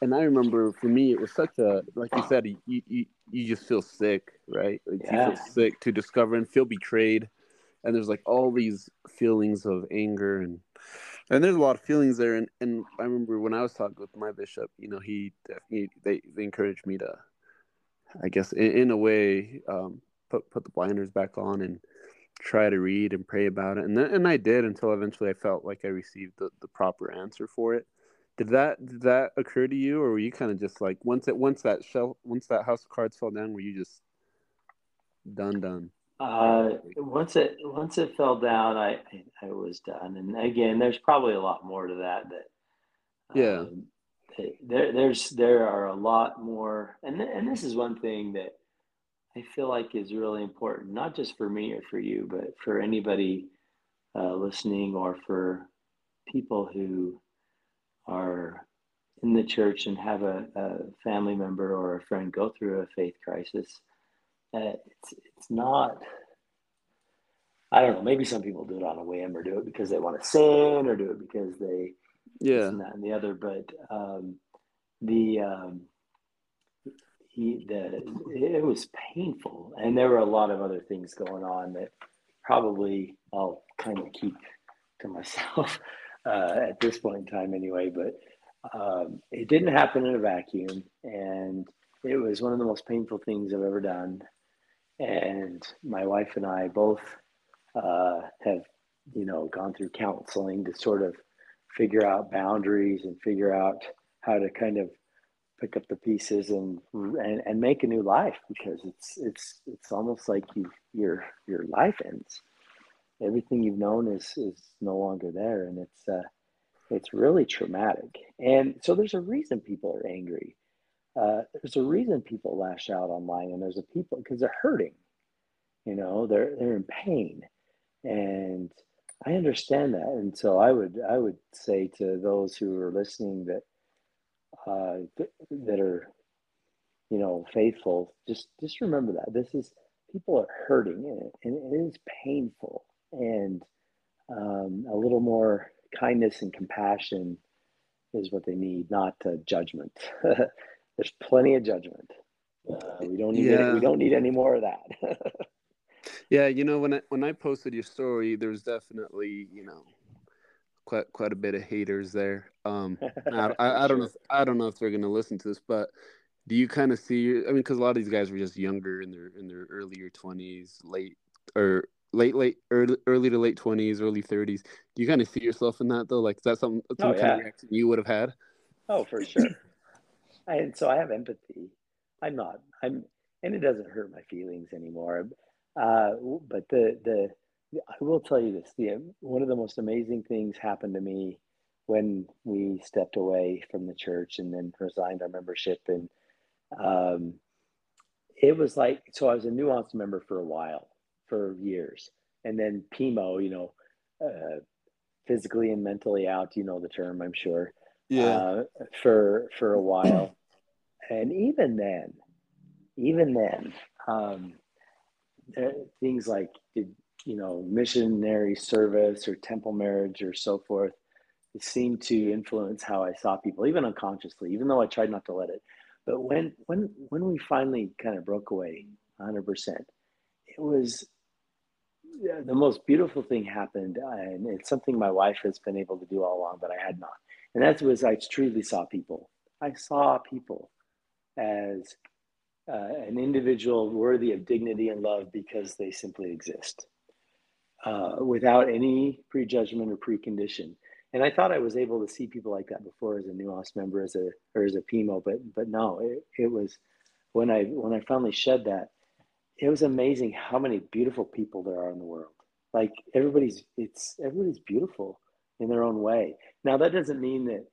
Speaker 1: and i remember for me it was such a like you said you, you, you just feel sick right? Like yeah. you feel sick to discover and feel betrayed. And there's like all these feelings of anger and and there's a lot of feelings there. And, and i remember when i was talking with my bishop you know he, he they, they encouraged me to i guess in, in a way um, put put the blinders back on and try to read and pray about it. And then, and i did until eventually i felt like i received the, the proper answer for it did that did that occur to you or were you kind of just like once it once that shell once that house of cards fell down were you just done done
Speaker 2: uh, once it once it fell down, I I was done. And again, there's probably a lot more to that. That
Speaker 1: yeah, um,
Speaker 2: there there's there are a lot more, and and this is one thing that I feel like is really important, not just for me or for you, but for anybody uh, listening or for people who are in the church and have a, a family member or a friend go through a faith crisis uh, it's it's not. I don't know. Maybe some people do it on a whim, or do it because they want to sin, or do it because they
Speaker 1: yeah
Speaker 2: and that and the other. But um, the um, he the it was painful, and there were a lot of other things going on that probably I'll kind of keep to myself uh, at this point in time, anyway. But um, it didn't happen in a vacuum, and it was one of the most painful things I've ever done. And my wife and I both uh, have, you know, gone through counseling to sort of figure out boundaries and figure out how to kind of pick up the pieces and and, and make a new life because it's it's it's almost like you your your life ends everything you've known is is no longer there and it's uh it's really traumatic. And so there's a reason people are angry. Uh, there's a reason people lash out online and there's a people because they're hurting you know they're they're in pain. And i understand that. And so i would i would say to those who are listening that uh, that are, you know, faithful, just just remember that this is people are hurting and it, and it is painful, and um, a little more kindness and compassion is what they need, not uh, judgment. There's plenty of judgment. Uh, we don't need yeah. any, we don't need any more of that.
Speaker 1: yeah, you know when I when I posted your story, there's definitely you know quite quite a bit of haters there. Um, I, I, I, don't know. If, I don't know if they're going to listen to this, but do you kind of see? I mean, because a lot of these guys were just younger in their in their earlier twenties, late or late late early, early to late twenties, early thirties. Do you kind of see yourself in that though? Like, is that something some oh, kind of reaction you would have had?
Speaker 2: Oh, for sure. and so I have empathy. I'm not. I'm, and it doesn't hurt my feelings anymore. Uh, but the the I will tell you this: the one of the most amazing things happened to me when we stepped away from the church and then resigned our membership, and um, it was like so. I was a nuanced member for a while, for years, and then PMO, you know, uh, physically and mentally out. You know the term, I'm sure. Yeah. Uh, for for a while, and even then, even then, um, things like did you know, missionary service or temple marriage or so forth, it seemed to influence how I saw people, even unconsciously, even though I tried not to let it. But when when when we finally kind of broke away 100%, it was the most beautiful thing happened, and it's something my wife has been able to do all along, but I had not. And that was I truly saw people. I saw people as uh, an individual worthy of dignity and love because they simply exist uh, without any prejudgment or precondition. And I thought I was able to see people like that before as a nuanced member, as a or as a PMO, but but no, it, it was when I when I finally shed that, it was amazing how many beautiful people there are in the world. Like everybody's it's everybody's beautiful in their own way. Now that doesn't mean that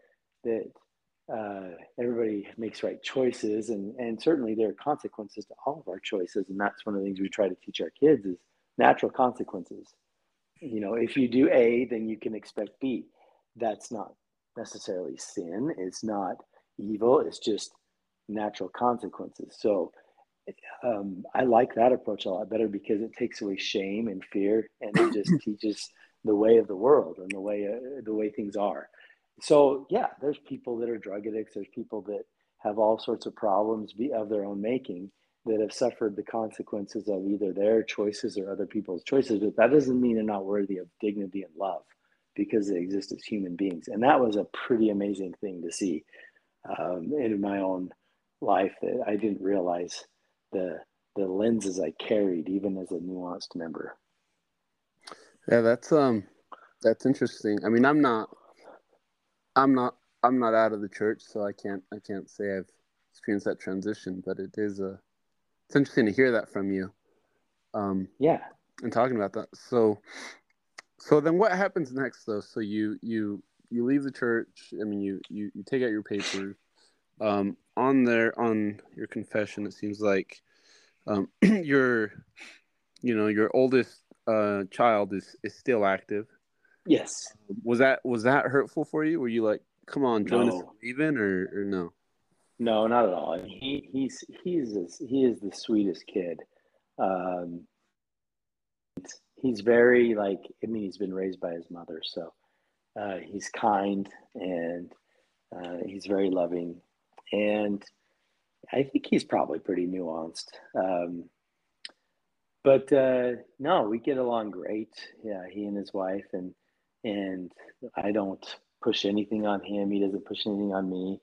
Speaker 2: that uh, everybody makes right choices, and and certainly there are consequences to all of our choices, and that's one of the things we try to teach our kids is natural consequences. You know, if you do A, then you can expect B. That's not necessarily sin. It's not evil. It's just natural consequences. So um, I like that approach a lot better because it takes away shame and fear, and it just teaches the way of the world and the way uh, the way things are. So yeah, there's people that are drug addicts. There's people that have all sorts of problems of their own making, that have suffered the consequences of either their choices or other people's choices. But that doesn't mean they're not worthy of dignity and love because they exist as human beings. And that was a pretty amazing thing to see um, in my own life that I didn't realize the the lenses I carried even as a nuanced member.
Speaker 1: Yeah, that's um that's interesting. I mean, I'm not I'm not I'm not out of the church, so I can't I can't say I've experienced that transition, but it is a it's interesting to hear that from you.
Speaker 2: Um, yeah,
Speaker 1: and talking about that. So, so then what happens next though? So you you you leave the church. I mean, you you, you take out your papers. Um, on there on your confession, it seems like um, your you know your oldest uh, child is is still active.
Speaker 2: Yes.
Speaker 1: Was that was that hurtful for you? Were you like, come on, join no. us even or or no?
Speaker 2: No, not at all. he he's he's he is the sweetest kid. Um, he's very like I mean he's been raised by his mother, so uh, he's kind and uh, he's very loving, and I think he's probably pretty nuanced. Um, but uh, no, we get along great. Yeah, he and his wife, and and I don't push anything on him. He doesn't push anything on me.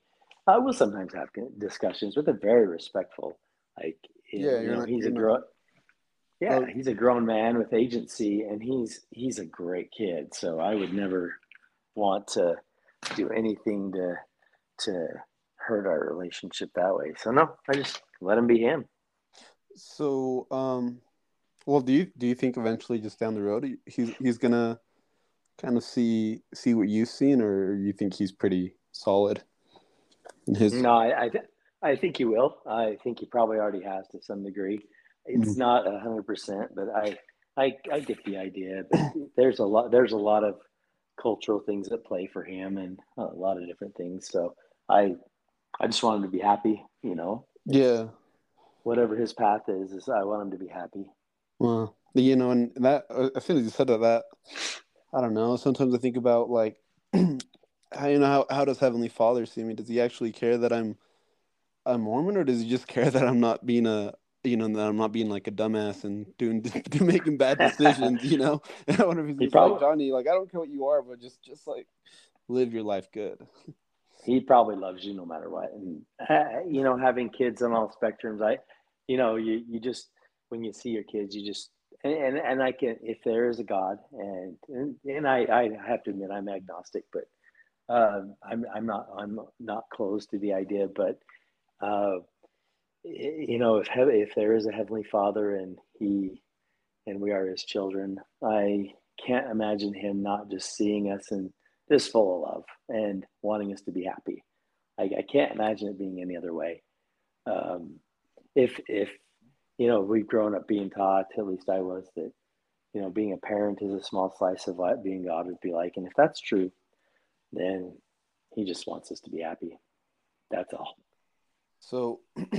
Speaker 2: I will sometimes have discussions, but they're very respectful. Like, yeah, you know, not, he's a grown, yeah, well, he's a grown man with agency, and he's he's a great kid. So I would never want to do anything to to hurt our relationship that way. So no, I just let him be him.
Speaker 1: So, um, well, do you do you think eventually, just down the road, he's he's gonna kind of see see what you've seen, or you think he's pretty solid
Speaker 2: in his? No, I I, th- I think he will. I think he probably already has to some degree. It's mm-hmm. not a hundred percent, but I, I I get the idea. But there's a lot there's a lot of cultural things at play for him, and a lot of different things. So I I just want him to be happy. You know.
Speaker 1: Yeah.
Speaker 2: Whatever his path is, is I want him to be happy.
Speaker 1: Well, you know, and that uh, as soon as you said that, that I don't know. Sometimes I think about like, how you know how how does Heavenly Father see me? Does he actually care that I'm a Mormon, or does he just care that I'm not being a you know that I'm not being like a dumbass and doing making bad decisions? you know, and I wonder if he's he probably, like Johnny, like I don't care what you are, but just just like live your life good.
Speaker 2: He probably loves you no matter what, and uh, you know, having kids on all spectrums, I, you know, you you just when you see your kids, you just and, and, and I can if there is a God and and, and I, I have to admit I'm agnostic, but um, I'm I'm not I'm not close to the idea, but uh, you know if if there is a heavenly Father and he and we are his children, I can't imagine him not just seeing us and just full of love and wanting us to be happy. I, I can't imagine it being any other way. Um, if if you know, we've grown up being taught, at least I was, that, you know, being a parent is a small slice of what being God would be like. And if that's true, then he just wants us to be happy. That's all.
Speaker 1: So,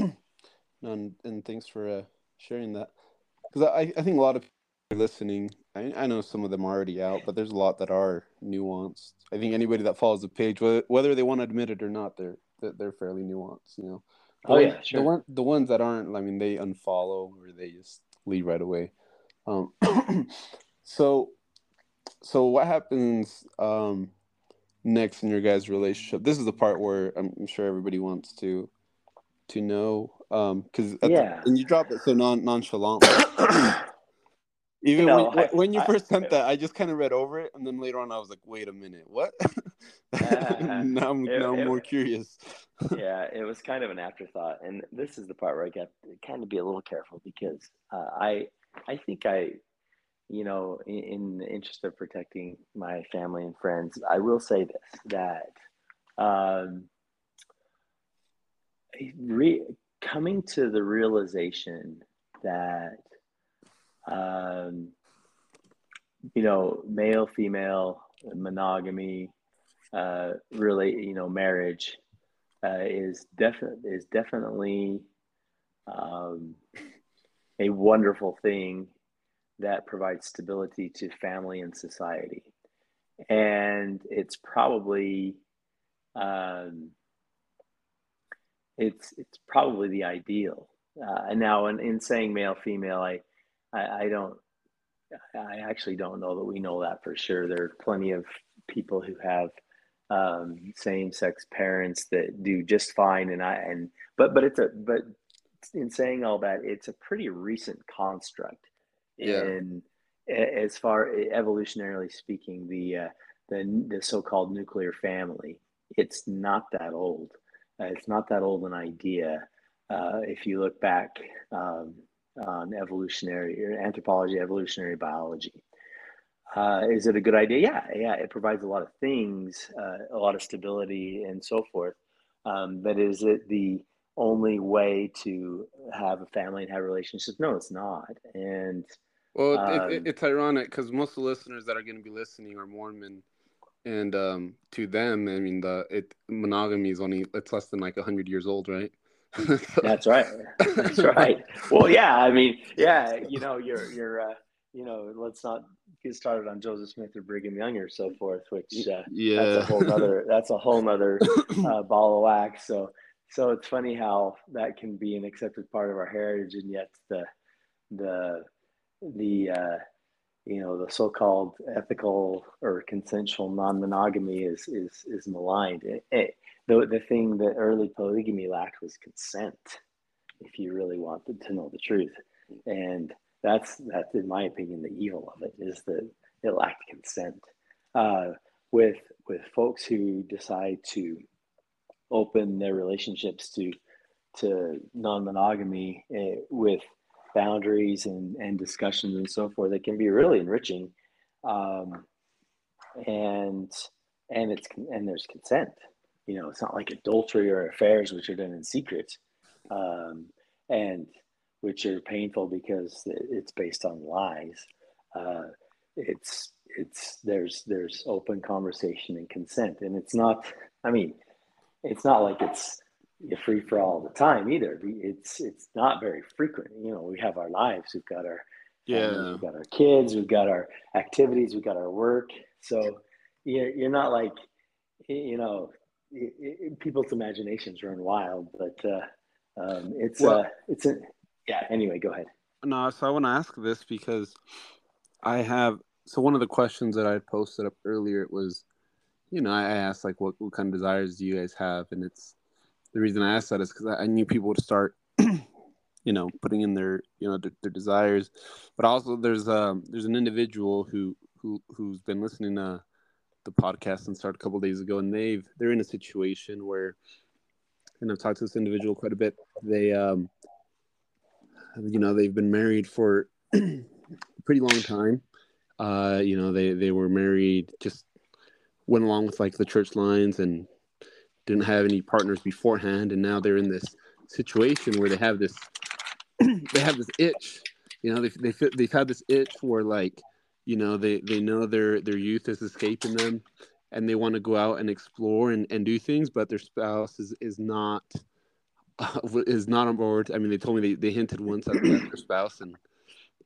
Speaker 1: and, and thanks for uh, sharing that. Because I, I think a lot of listening, I, I know some of them are already out, but there's a lot that are nuanced. I think anybody that follows the page, whether, whether they want to admit it or not, they're, they're fairly nuanced, you know. The oh yeah, sure. The, one, the ones that aren't, I mean, they unfollow or they just leave right away. Um, so, so what happens um, next in your guys' relationship? This is the part where I'm sure everybody wants to to know because um, yeah, and you drop it so non nonchalant. Even you know, when, I, when you first I, sent that, I just kind of read over it, and then later on, I was like, "Wait a minute, what?" uh, now I'm it, now I'm it, more curious.
Speaker 2: yeah, it was kind of an afterthought, and this is the part where I got to kind of be a little careful because uh, I I think I, you know, in, in, the interest of protecting my family and friends, I will say this that um, re- coming to the realization that um, you know, male, female, monogamy, uh, really, you know, marriage uh, is definitely is definitely um, a wonderful thing that provides stability to family and society, and it's probably um, it's it's probably the ideal. Uh, and now, in, in saying male female, I I, I don't. I actually don't know that we know that for sure. There are plenty of people who have um, same-sex parents that do just fine, and I and but but it's a but in saying all that, it's a pretty recent construct. Yeah. And as far evolutionarily speaking, the uh, the the so-called nuclear family, it's not that old. Uh, it's not that old an idea. Uh, if you look back um, on evolutionary or anthropology, evolutionary biology. Uh, is it a good idea? Yeah, yeah. It provides a lot of things, uh, a lot of stability, and so forth. Um, but is it the only way to have a family and have relationships? No, it's not. And
Speaker 1: well, um, it, it's ironic because most of the listeners that are going to be listening are Mormon, and um, to them, I mean, the it monogamy is only it's less than like hundred years old, right?
Speaker 2: That's right. That's right. Well, yeah. I mean, yeah. You know, you're you're. Uh, you know, let's not get started on Joseph Smith or Brigham Young or so forth, which uh, yeah, that's a whole other that's a whole other uh, ball of wax. So, so it's funny how that can be an accepted part of our heritage, and yet the the the uh, you know the so-called ethical or consensual non-monogamy is is is maligned. It, it, the the thing that early polygamy lacked was consent. If you really wanted to know the truth, and that's that's in my opinion the evil of it is that it lacked consent. Uh, with with folks who decide to open their relationships to to non-monogamy uh, with boundaries and, and discussions and so forth it can be really enriching um, and and it's and there's consent you know it's not like adultery or affairs which are done in secret um, and which are painful because it's based on lies. Uh, it's it's there's there's open conversation and consent. And it's not i mean it's not like it's free for all the time either. It's it's not very frequent. You know we have our lives. We've got our
Speaker 1: yeah.
Speaker 2: families, we've got our kids we've got our activities we've got our work. So you're, you're not like you know it, it, people's imaginations run wild but uh um it's well, uh it's a yeah anyway go ahead
Speaker 1: no so i want to ask this because i have so one of the questions that I posted up earlier it was, you know, I asked like, what, what kind of desires do you guys have? And it's the reason I asked that is because I, I knew people would start, you know, putting in their, you know, their, their, desires. But also, there's um there's an individual who who who's been listening to the podcast and started a couple days ago, and they've they're in a situation where, and I've talked to this individual quite a bit. They um, you know, they've been married for a pretty long time uh, you know, they they were married, just went along with like the church lines and didn't have any partners beforehand, and now they're in this situation where they have this they have this itch. You know, they they they've had this itch where like, you know, they they know their their youth is escaping them, and they want to go out and explore and, and do things, but their spouse is is not uh, is not on board. I mean, they told me they, they hinted once at their spouse, and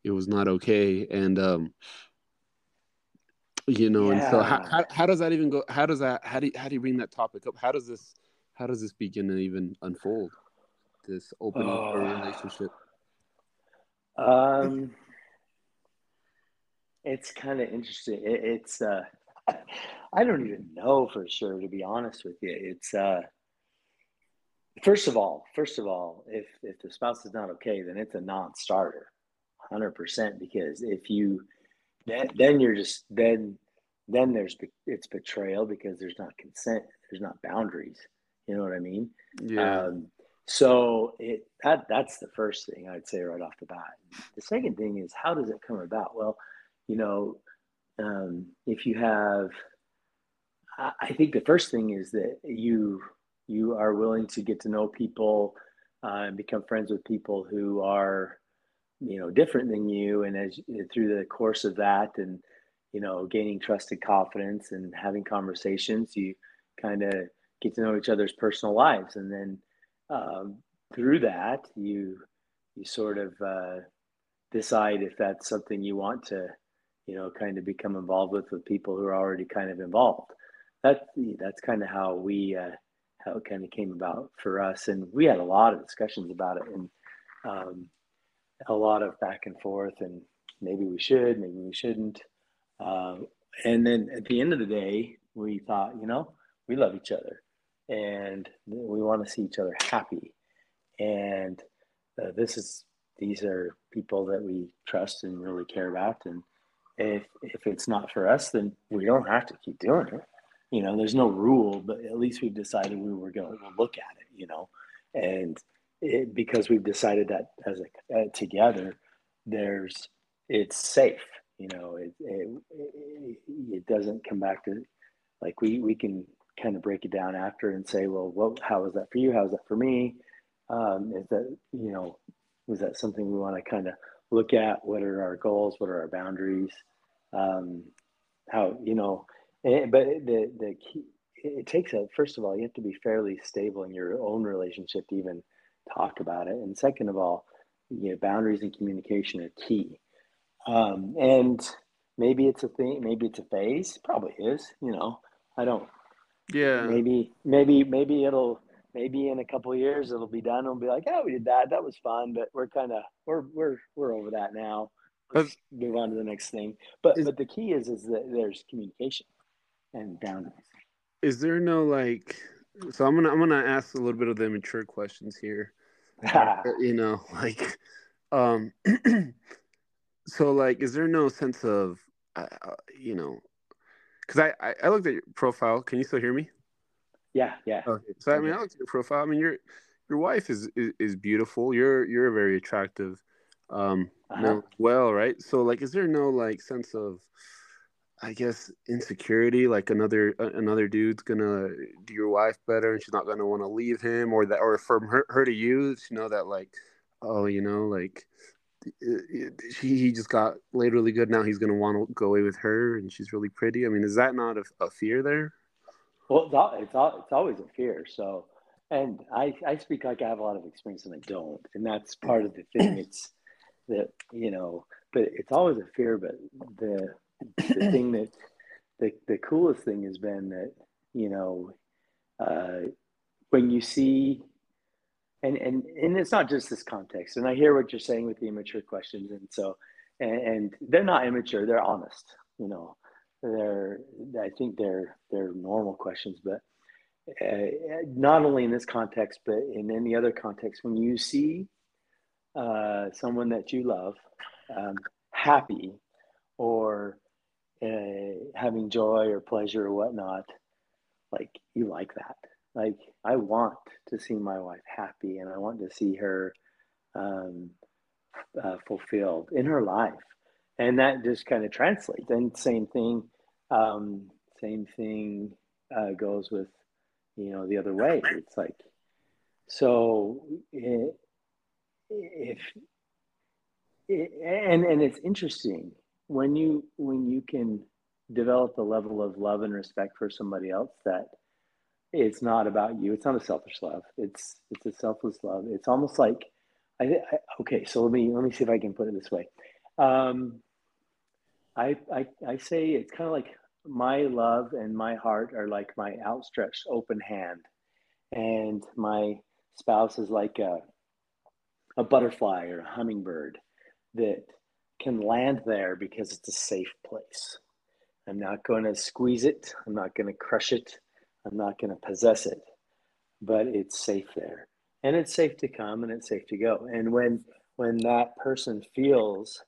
Speaker 1: it was not okay. And um, you know yeah. and so how, how, how does that even go how does that how do you, how do you bring that topic up how does this how does this begin to even unfold this open oh. relationship
Speaker 2: um it's kind of interesting. It, it's uh i don't even know for sure to be honest with you. It's uh first of all first of all if if the spouse is not okay then it's a non-starter 100% because if you then then you're just then then there's it's betrayal because there's not consent there's not boundaries. You know what i mean?
Speaker 1: Yeah. Um,
Speaker 2: so it that that's the first thing i'd say right off the bat. The second thing is how does it come about? Well you know um, if you have I, think the first thing is that you you are willing to get to know people uh, and become friends with people who are you know different than you. And as through the course of that and you know gaining trusted confidence and having conversations you kind of get to know each other's personal lives. And then um, through that you you sort of uh, decide if that's something you want to you know kind of become involved with with people who are already kind of involved that that's kind of how we uh, how it kind of came about for us and we had a lot of discussions about it and um, a lot of back and forth and maybe we should, maybe we shouldn't. Uh, and then at the end of the day, we thought, you know, we love each other and we want to see each other happy. And uh, this is, these are people that we trust and really care about. And if, if it's not for us, then we don't have to keep doing it. You know, there's no rule, but at least we've decided we were going to look at it, you know, and it, because we've decided that as a uh, together, there's it's safe. You know, it, it it doesn't come back to like we we can kind of break it down after and say, well, what how is that for you? How is that for me? Um, is that you know was that something we want to kind of look at? What are our goals? What are our boundaries? Um, how you know, eh, but the the key it takes a first of all you have to be fairly stable in your own relationship to even talk about it. And second of all, you know, boundaries and communication are key. Um, and maybe it's a thing, maybe it's a phase, probably is, you know, I don't,
Speaker 1: yeah,
Speaker 2: maybe, maybe, maybe it'll, maybe in a couple years it'll be done. It'll be like, oh, we did that. That was fun, but we're kind of, we're, we're, we're over that now. Let's move on to the next thing. But is, but the key is is that there's communication and boundaries.
Speaker 1: Is there no like? So I'm gonna I'm gonna ask a little bit of the mature questions here. You know, like, um, so like, is there no sense of, uh, uh you know, because I, I I looked at your profile. Can you still hear me?
Speaker 2: Yeah, yeah.
Speaker 1: Okay. So I mean, I looked at your profile. I mean, your your wife is, is, is beautiful. You're you're very attractive, um, uh-huh. well, right? So like, is there no like sense of, I guess, insecurity? Like another uh, another dude's gonna do your wife better, and she's not gonna want to leave him, or that, or from her her to you, to know that like, oh, you know, like he, he just got laid really good. Now he's gonna want to go away with her, and she's really pretty. I mean, is that not a, a fear there?
Speaker 2: Well, it's, all, it's, all, it's always a fear. So, and I, I speak like I have a lot of experience and I don't, and that's part of the thing. It's that you know, but it's always a fear. But the the thing that the the coolest thing has been that you know, uh, when you see and and and it's not just this context and i hear what you're saying with the immature questions and so and, and, they're not immature they're honest you know they're i think they're they're normal questions but uh, not only in this context but in any other context when you see uh, someone that you love um, happy or uh, having joy or pleasure or whatnot like you like that like I want to see my wife happy and I want to see her um, uh, fulfilled in her life, and that just kind of translates. And same thing, um, same thing uh, goes with you know the other way. It's like so it, if and and it's interesting when you when you can develop the level of love and respect for somebody else that it's not about you. It's not a selfish love. It's it's a selfless love. It's almost like I, I okay. So let me let me see if I can put it this way. Um, I, I I say it's kind of like my love and my heart are like my outstretched open hand, and my spouse is like a a butterfly or a hummingbird that can land there because it's a safe place. I'm not going to squeeze it. I'm not going to crush it. I'm not going to possess it, but it's safe there. And it's safe to come and it's safe to go. And when when that person feels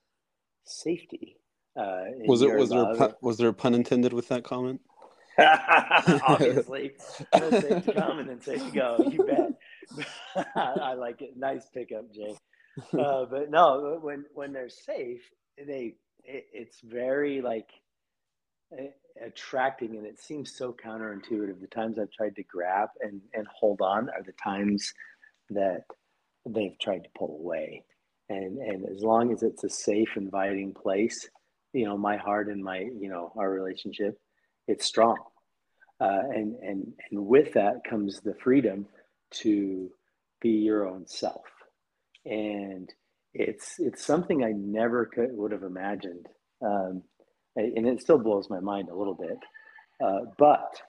Speaker 2: safety, uh,
Speaker 1: was it was love, there a pun, was there a pun intended with that comment?
Speaker 2: Obviously, safe to come and then safe to go. You bet. I like it. Nice pickup, Jay. Uh, but no, when when they're safe, they it, it's very like attracting and it seems so counterintuitive the times i've tried to grab and, and hold on are the times that they've tried to pull away and and as long as it's a safe inviting place you know my heart and my you know our relationship it's strong uh, and and and with that comes the freedom to be your own self and it's it's something i never could would have imagined um, and it still blows my mind a little bit. Uh, but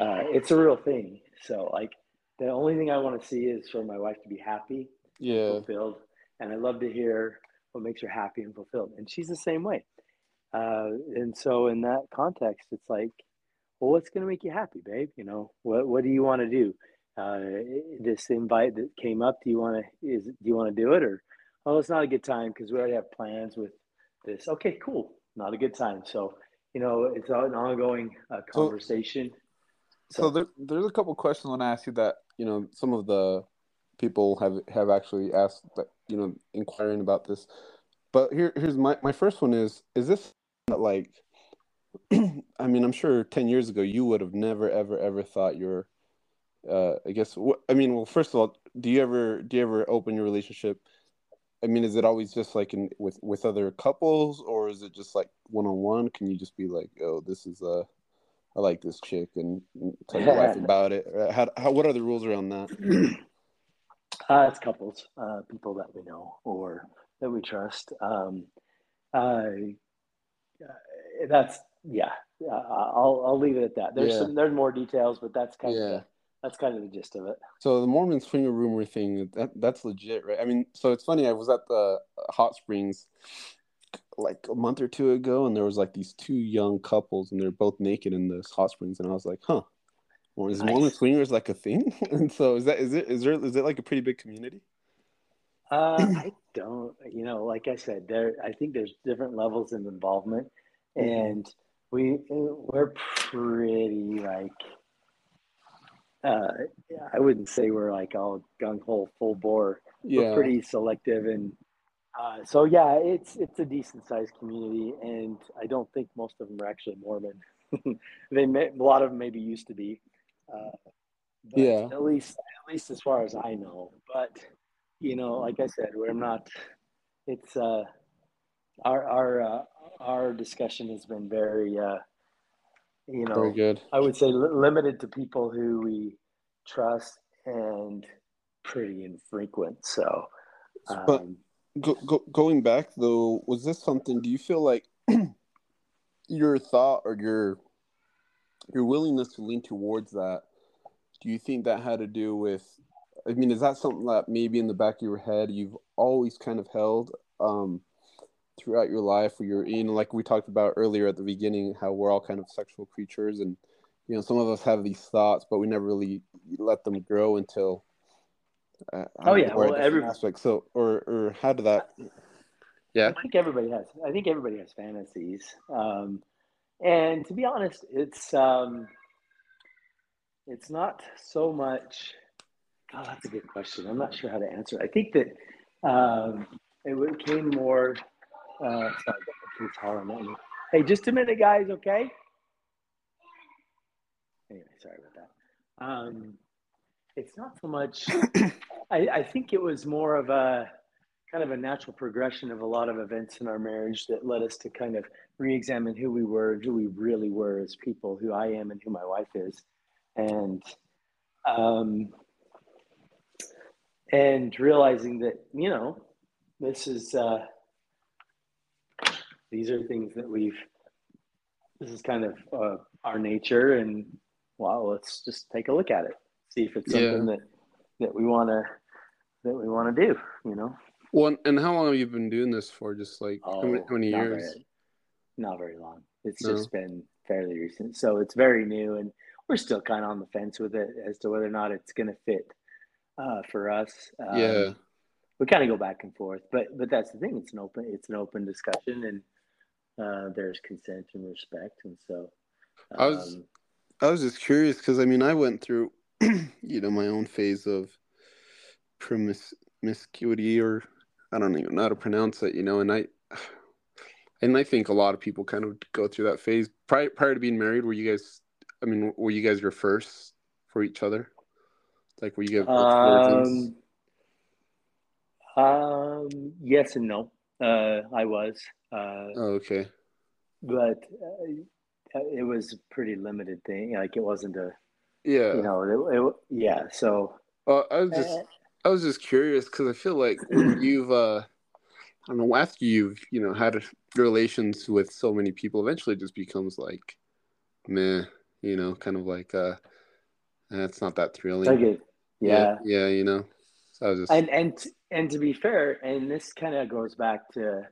Speaker 2: uh, it's a real thing. So like the only thing I want to see is for my wife to be happy,
Speaker 1: yeah,
Speaker 2: fulfilled, and I love to hear what makes her happy and fulfilled. And she's the same way. Uh, and so in that context, it's like, well, what's going to make you happy, babe? You know, what what do you want to do? Uh, this invite that came up, do you want to is do you want to do it or oh, it's not a good time because we already have plans with this. Okay, cool not a good time. So, you know, it's an ongoing uh, conversation.
Speaker 1: So, so, there, there's a couple questions I want to ask you that you know some of the people have have actually asked that you know inquiring about this. But here here's my my first one is is this like I mean I'm sure ten years ago you would have never ever ever thought your uh I guess what I mean well first of all do you ever do you ever open your relationship I mean, is it always just like in with with other couples, or is it just like one on one? Can you just be like, "Oh, this is uh, I like this chick," and tell your wife about it? How, how what are the rules around that?
Speaker 2: Uh, it's couples, uh, people that we know or that we trust. Um, uh, that's yeah. I'll I'll leave it at that. There's yeah. some there's more details, but that's kind yeah. of that's kind of the gist of it.
Speaker 1: So the Mormon swinger rumor thing, that that's legit, right? I mean, so it's funny. I was at the hot springs like a month or two ago, and there was like these two young couples, and they're both naked in this hot springs, and I was like, huh. Well, is nice. Mormon swingers like a thing? and so is that is it is there is it like a pretty big community?
Speaker 2: Uh, I don't. You know, like I said, there. I think there's different levels of involvement, mm-hmm. and we we're pretty like. Uh, I wouldn't say we're like all gung ho full bore. Yeah. We're pretty selective and uh, so yeah, it's it's a decent sized community, and I don't think most of them are actually Mormon. they may, a lot of them maybe used to be. Uh, yeah. At least at least as far as I know, but you know, like I said, we're not. It's uh, our our uh, our discussion has been very uh, you know
Speaker 1: very good.
Speaker 2: I would say li- limited to people who we trust and pretty infrequent. So.
Speaker 1: Um, but Go, go, going back though, was this something? Do you feel like your thought or your your willingness to lean towards that? Do you think that had to do with? I mean, is that something that maybe in the back of your head you've always kind of held um, throughout your life, where you're in, like we talked about earlier at the beginning, how we're all kind of sexual creatures, and you know, some of us have these thoughts, but we never really let them grow until
Speaker 2: uh, oh yeah, well, every
Speaker 1: aspect. So, or or how did that? Yeah,
Speaker 2: I think everybody has. I think everybody has fantasies, um, and to be honest, it's um, it's not so much. Oh, that's a good question. I'm not sure how to answer. I think that um, it came more. Uh, sorry, me. Hey, just a minute, guys. Okay. Anyway, sorry about that. Um, it's not so much. I, I think it was more of a kind of a natural progression of a lot of events in our marriage that led us to kind of re-examine who we were, who we really were as people, who I am and who my wife is, and um, and realizing that you know this is uh, these are things that we've this is kind of uh, our nature, and well, let's just take a look at it see if it's something yeah. that that we want to that we want to do. You know.
Speaker 1: Well, and how long have you been doing this for? Just like oh, how, many, how many
Speaker 2: not
Speaker 1: years?
Speaker 2: Very, not very long. It's no. just been fairly recent, so it's very new, and we're still kind of on the fence with it as to whether or not it's going to fit uh, for us.
Speaker 1: Um, yeah,
Speaker 2: we kind of go back and forth, but but that's the thing. It's an open it's an open discussion, and uh, there's consent and respect, and so.
Speaker 1: Um, I was um, I was just curious because I mean I went through you know, my own phase of promiscuity, or I don't even know how to pronounce it, you know, and I, and I think a lot of people kind of go through that phase prior prior to being married. Were you guys? I mean, were you guys your first for each other? Like, were you guys
Speaker 2: um, um, yes and no. Uh, I was. Uh,
Speaker 1: oh, okay.
Speaker 2: But uh, it was a pretty limited thing. Like, it wasn't a
Speaker 1: yeah.
Speaker 2: You know, it, it, yeah. So.
Speaker 1: Uh, I was just, I was just curious because I feel like you've, uh, I don't know, after you've, you know, had relations with so many people, eventually it just becomes like, meh, you know, kind of like, uh, that's not that thrilling.
Speaker 2: Like yeah.
Speaker 1: yeah. Yeah, you know. So I was just.
Speaker 2: And and and to be fair, and this kind of goes back to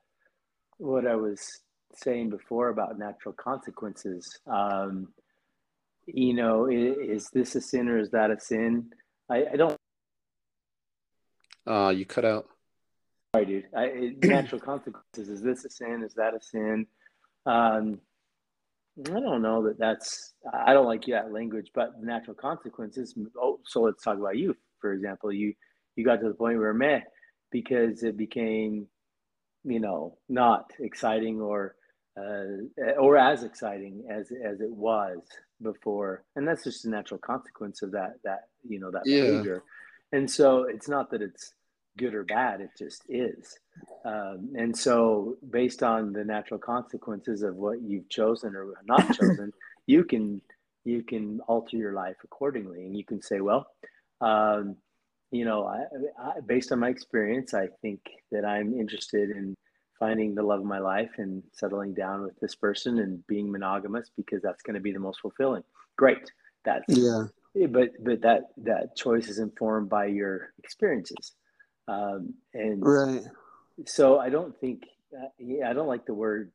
Speaker 2: what I was saying before about natural consequences. Um, you know, is, is, this a sin or is that a sin? I, I don't.
Speaker 1: Uh, you cut out.
Speaker 2: Sorry, dude. I, natural consequences. Is this a sin? Is that a sin? Um, I don't know that that's. I don't like that language, but natural consequences. Oh, so let's talk about you. For example, you you got to the point where meh, because it became, you know, not exciting or uh, or as exciting as as it was before. And that's just a natural consequence of that that you know that yeah. behavior. And so it's not that it's good or bad it just is. Um, and so based on the natural consequences of what you've chosen or not chosen you can you can alter your life accordingly. And you can say well um, you know I, I, based on my experience i think that i'm interested in finding the love of my life and settling down with this person and being monogamous because that's going to be the most fulfilling. Great. That's
Speaker 1: yeah.
Speaker 2: But but that that choice is informed by your experiences, um, and
Speaker 1: right.
Speaker 2: So I don't think uh, yeah, I don't like the word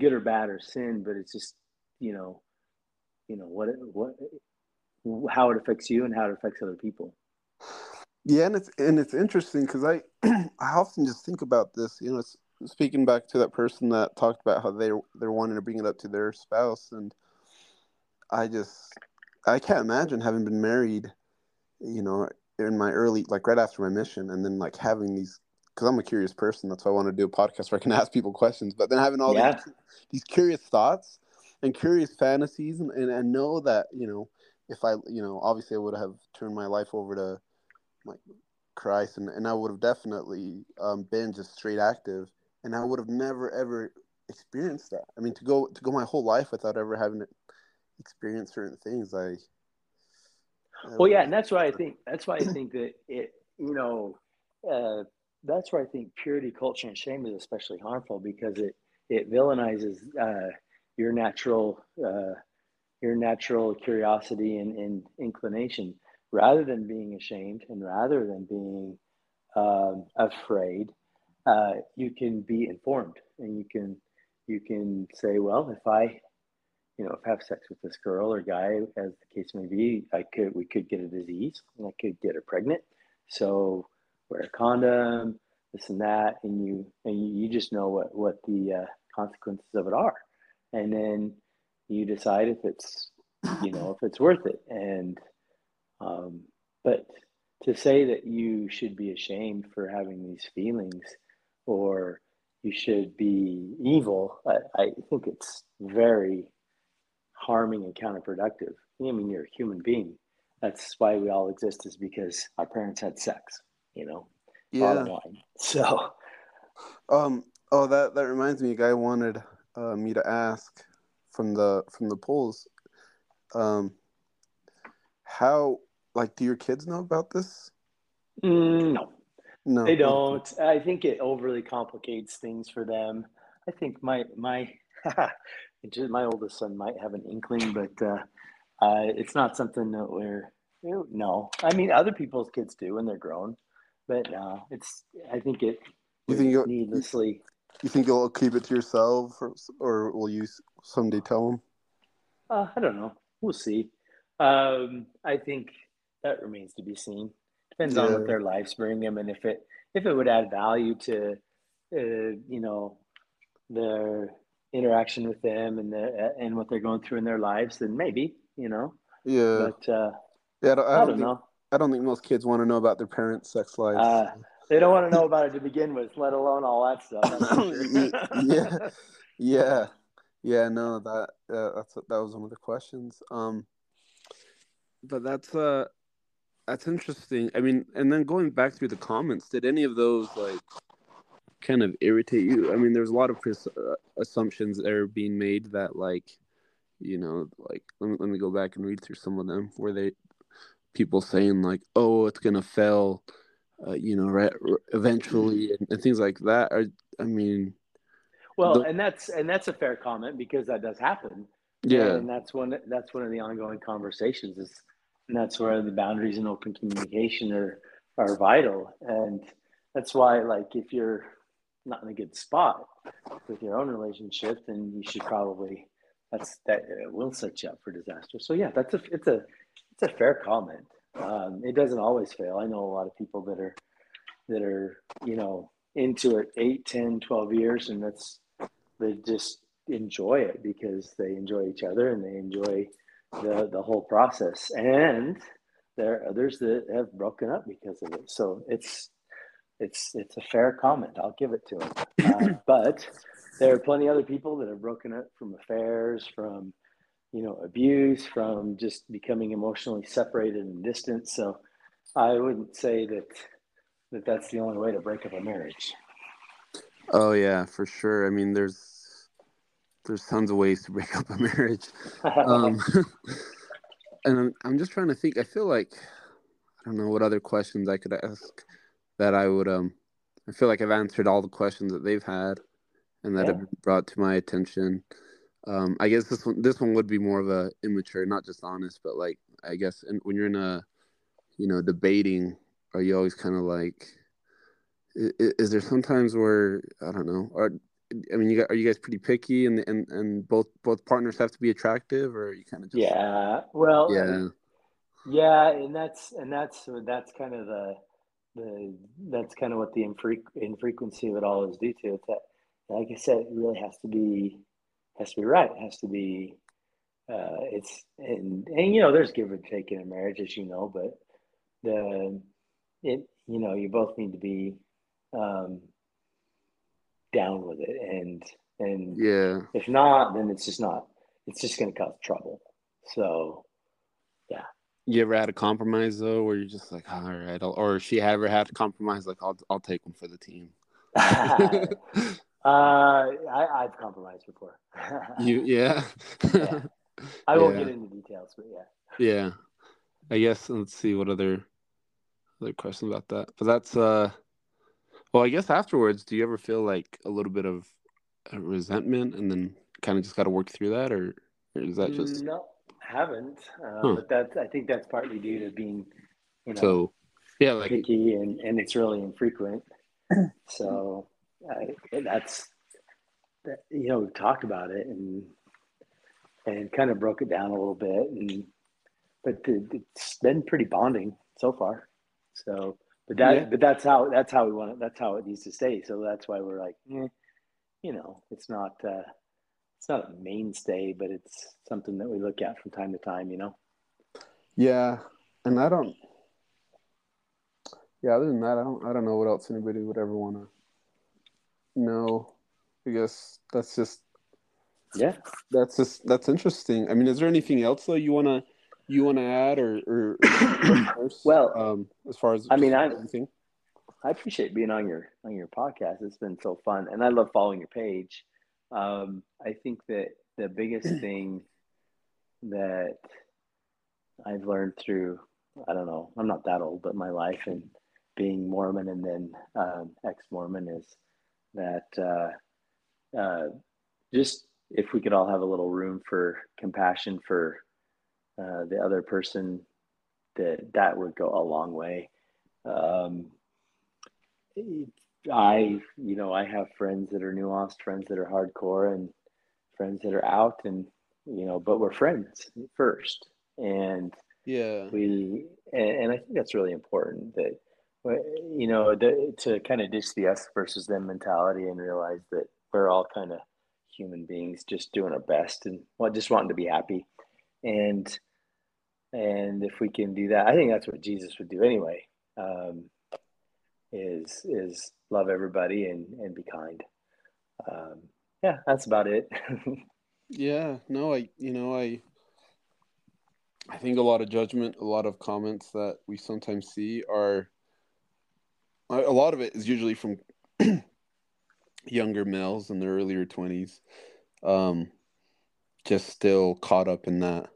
Speaker 2: good or bad or sin, but it's just you know, you know what it, what how it affects you and how it affects other people.
Speaker 1: Yeah, and it's and it's interesting because I I often just think about this. You know, speaking back to that person that talked about how they they're wanting to bring it up to their spouse, and I just I can't imagine having been married, you know, in my early like right after my mission, and then like having these because I'm a curious person. That's why I want to do a podcast where I can ask people questions. But then having all yeah. these, these curious thoughts and curious fantasies, and, and and know that you know if I you know obviously I would have turned my life over to like Christ, and, and I would have definitely um, been just straight active, and I would have never ever experienced that. I mean, to go to go my whole life without ever having experienced certain things, I.
Speaker 2: Well, yeah, and that's why I think that's why I think that it, you know, uh, that's why I think purity culture and shame is especially harmful because it it villainizes uh, your natural uh, your natural curiosity and, and inclination rather than being ashamed and rather than being um, afraid, uh, you can be informed and you can you can say, well, if I, you know, if I have sex with this girl or guy, as the case may be, I could we could get a disease and I could get her pregnant. So wear a condom, this and that, and you and you just know what what the uh, consequences of it are, and then you decide if it's you know if it's worth it and um, but to say that you should be ashamed for having these feelings or you should be evil, I, I think it's very harming and counterproductive. I mean, you're a human being. That's why we all exist, is because our parents had sex, you know?
Speaker 1: Yeah.
Speaker 2: So,
Speaker 1: um, oh, that, that reminds me, a guy wanted uh, me to ask from the from the polls um how like, do your kids know about this?
Speaker 2: Mm, no, no, they don't. I think it overly complicates things for them. I think my my my oldest son might have an inkling, but uh, uh, it's not something that we're no. I mean, other people's kids do when they're grown, but no, it's. I think it.
Speaker 1: You think you'll
Speaker 2: needlessly.
Speaker 1: You think you'll keep it to yourself, or, or will you someday tell them?
Speaker 2: Uh, I don't know. We'll see. Um, I think that remains to be seen. Depends yeah. on what their lives bring them, and if it if it would add value to, uh, you know, their interaction with them and the and what they're going through in their lives, then maybe you know.
Speaker 1: Yeah.
Speaker 2: But uh,
Speaker 1: yeah, I don't, I don't, I don't think, know. I don't think most kids want to know about their parents' sex lives. Uh,
Speaker 2: they don't want to know about it to begin with, let alone all that stuff.
Speaker 1: yeah, yeah, yeah. No, that uh, that's that was one of the questions. Um, but that's uh that's interesting. I mean, and then going back through the comments, did any of those like kind of irritate you? I mean, there's a lot of pres- uh, assumptions that are being made that like, you know, like let me let me go back and read through some of them where they people saying like, oh, it's gonna fail, uh, you know, right, eventually, and, and, things like that. Are I mean,
Speaker 2: well, the- and that's and that's a fair comment because that does happen.
Speaker 1: Yeah,
Speaker 2: and that's one that's one of the ongoing conversations is and that's where the boundaries and open communication are are vital. And that's why like if you're not in a good spot with your own relationship then you should probably that's that will set you up for disaster. So yeah that's a it's a it's a fair comment. Um, it doesn't always fail. I know a lot of people that are that are you know into it 8 10 12 years and that's they just enjoy it because they enjoy each other and they enjoy the the whole process. And there are others that have broken up because of it. So it's it's it's a fair comment. I'll give it to him. Uh, but there are plenty other people that have broken up from affairs, from you know abuse, from just becoming emotionally separated and distant. So I wouldn't say that that that's the only way to break up a marriage.
Speaker 1: Oh yeah, for sure. I mean, there's there's tons of ways to break up a marriage. Um, and I'm, I'm just trying to think. I feel like I don't know what other questions I could ask that I would. Um, I feel like I've answered all the questions that they've had and that yeah. have been brought to my attention. Um, I guess this one this one would be more of a immature, not just honest, but like I guess in, when you're in a you know debating, are you always kind of like is, is there sometimes where I don't know? Are I mean, you got, are you guys pretty picky, and and and both both partners have to be attractive, or you kind of just
Speaker 2: yeah, well,
Speaker 1: yeah,
Speaker 2: yeah, and that's and that's that's kind of the the that's kind of what the infre- infrequency of it all is due to. It's that, like I said, it really has to be has to be right. It has to be. Uh, it's and and you know, there's give and take in a marriage, as you know, but the it you know you both need to be um, down with it, and and
Speaker 1: yeah,
Speaker 2: if not, then it's just not. It's just going to cause trouble. So, yeah.
Speaker 1: You ever had a compromise though, where you're just like, all right, I'll, or she ever had to compromise, like, I'll I'll take one for the team.
Speaker 2: uh, I, I've compromised before.
Speaker 1: you yeah.
Speaker 2: yeah. I won't
Speaker 1: Yeah.
Speaker 2: get into details, but yeah.
Speaker 1: Yeah. I guess let's see what other other questions about that. But that's uh well, I guess afterwards, do you ever feel like a little bit of uh, resentment and then kind of just got to work through that or, or is that just
Speaker 2: no, haven't. Uh,
Speaker 1: Huh.
Speaker 2: But that's I think that's partly due to being, you know,
Speaker 1: so yeah, like
Speaker 2: picky and, and it's really infrequent. so I, that's that, you know we've talked about it and and kind of broke it down a little bit and but the, it's been pretty bonding so far. So but that
Speaker 1: Yeah.
Speaker 2: but that's how that's how we want it. That's how it needs to stay. So that's why we're like, eh, you know, it's not uh, it's not a mainstay, but it's something that we look at from time to time. You know.
Speaker 1: Yeah, and I don't. Yeah, other than that, I don't. I don't know what else anybody would ever want to know. I guess that's just
Speaker 2: Yeah.
Speaker 1: that's just that's interesting. I mean, is there anything else though you wanna you wanna add or or
Speaker 2: Well,
Speaker 1: um, as far as
Speaker 2: I mean, I-
Speaker 1: anything?
Speaker 2: I appreciate being on your on your podcast. It's been so fun, and I love following your page. Um, I think that the biggest thing that I've learned through I don't know I'm not that old, but my life and being Mormon and then um, ex-Mormon is that uh, uh, just if we could all have a little room for compassion for uh, the other person, that that would go a long way. Um, I, you know, I have friends that are nuanced, friends that are hardcore, and friends that are out, and you know, but we're friends first, and
Speaker 1: Yeah,
Speaker 2: we, and, and I think that's really important that, you know, the, to kind of ditch the us versus them mentality and realize that we're all kind of human beings, just doing our best and well, just wanting to be happy, and and if we can do that, I think that's what Jesus would do anyway. Um, is is love everybody and and be kind. Um, yeah, that's about it.
Speaker 1: yeah. No, I you know I I think a lot of judgment, a lot of comments that we sometimes see are a lot of it is usually from younger males in their earlier 20s um just still caught up in that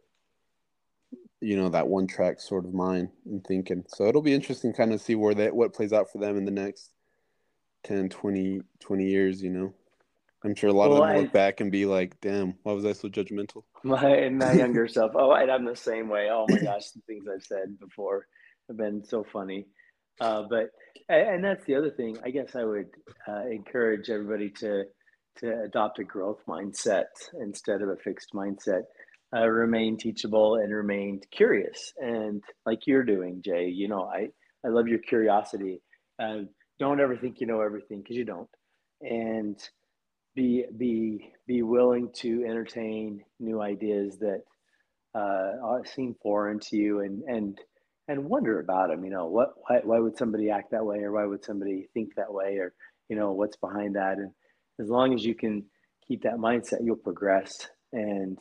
Speaker 1: you know that one track sort of mind and thinking so it'll be interesting kind of see where that what plays out for them in the next 10 20 20 years you know i'm sure a lot
Speaker 2: Well,
Speaker 1: of them
Speaker 2: I-
Speaker 1: look back and be like damn why was i so judgmental
Speaker 2: my my younger self. Oh, and I'm the same way. Oh my gosh, the things I've said before have been so funny. Uh, but and and that's the other thing. I guess I would uh, encourage everybody to to adopt a growth mindset instead of a fixed mindset. Uh, remain teachable and remain curious, and like you're doing, Jay. You know, I I love your curiosity. Uh, don't ever think you know everything because you don't, and be be be willing to entertain new ideas that uh, seem foreign to you and and and wonder about them you know what why, why would somebody act that way or why would somebody think that way or you know what's behind that and as long as you can keep that mindset you'll progress and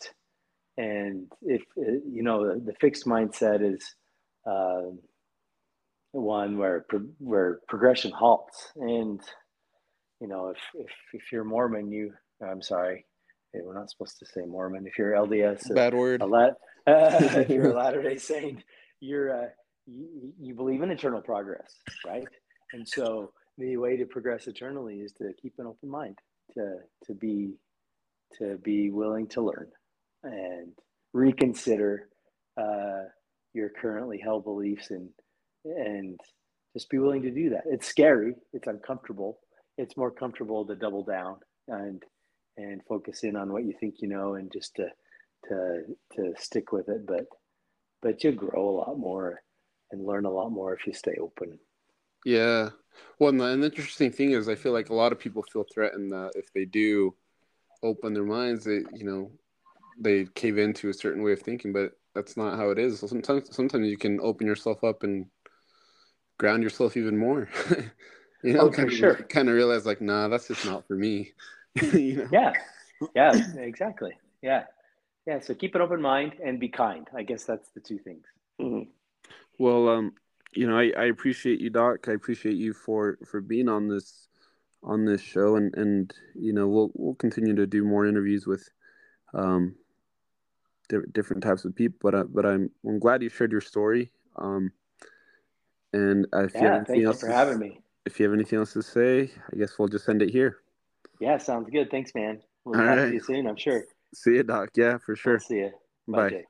Speaker 2: and if uh, you know the, the fixed mindset is uh, one where where progression halts and you know, if if if you're Mormon, you I'm sorry, we're not supposed to say Mormon. If you're LDS,
Speaker 1: bad word
Speaker 2: a lat, if you're a Latter Day Saint, you're uh, you, you believe in eternal progress, right? And so the way to progress eternally is to keep an open mind, to to be to be willing to learn and reconsider uh, your currently held beliefs and and just be willing to do that. It's scary. It's uncomfortable. It's more comfortable to double down and and focus in on what you think you know and just to to to stick with it. But but you'll grow a lot more and learn a lot more if you stay open.
Speaker 1: Yeah. Well, and the, and the interesting thing is, I feel like a lot of people feel threatened that if they do open their minds, that you know they cave into a certain way of thinking, but that's not how it is. So sometimes sometimes you can open yourself up and ground yourself even more.
Speaker 2: you know, oh,
Speaker 1: kind
Speaker 2: of, sure.
Speaker 1: kind of realize like, nah, that's just not for me. you know?
Speaker 2: Yeah. Yeah, exactly. Yeah. Yeah. So keep an open mind and be kind. I guess that's the two things.
Speaker 1: Mm-hmm. Well, um, you know, I, I appreciate you, Doc. I appreciate you for for being on this on this show, and and you know, we'll we'll continue to do more interviews with um different types of people. But uh, but I'm I'm glad you shared your story. Um, and if
Speaker 2: yeah, you have thank you for to, having me.
Speaker 1: If you have anything else to say, I guess we'll just end it here.
Speaker 2: Yeah, sounds good. Thanks, man. We'll All talk right. to you soon. I'm sure.
Speaker 1: See you, Doc. Yeah, for sure.
Speaker 2: I'll see you.
Speaker 1: Bye. Bye.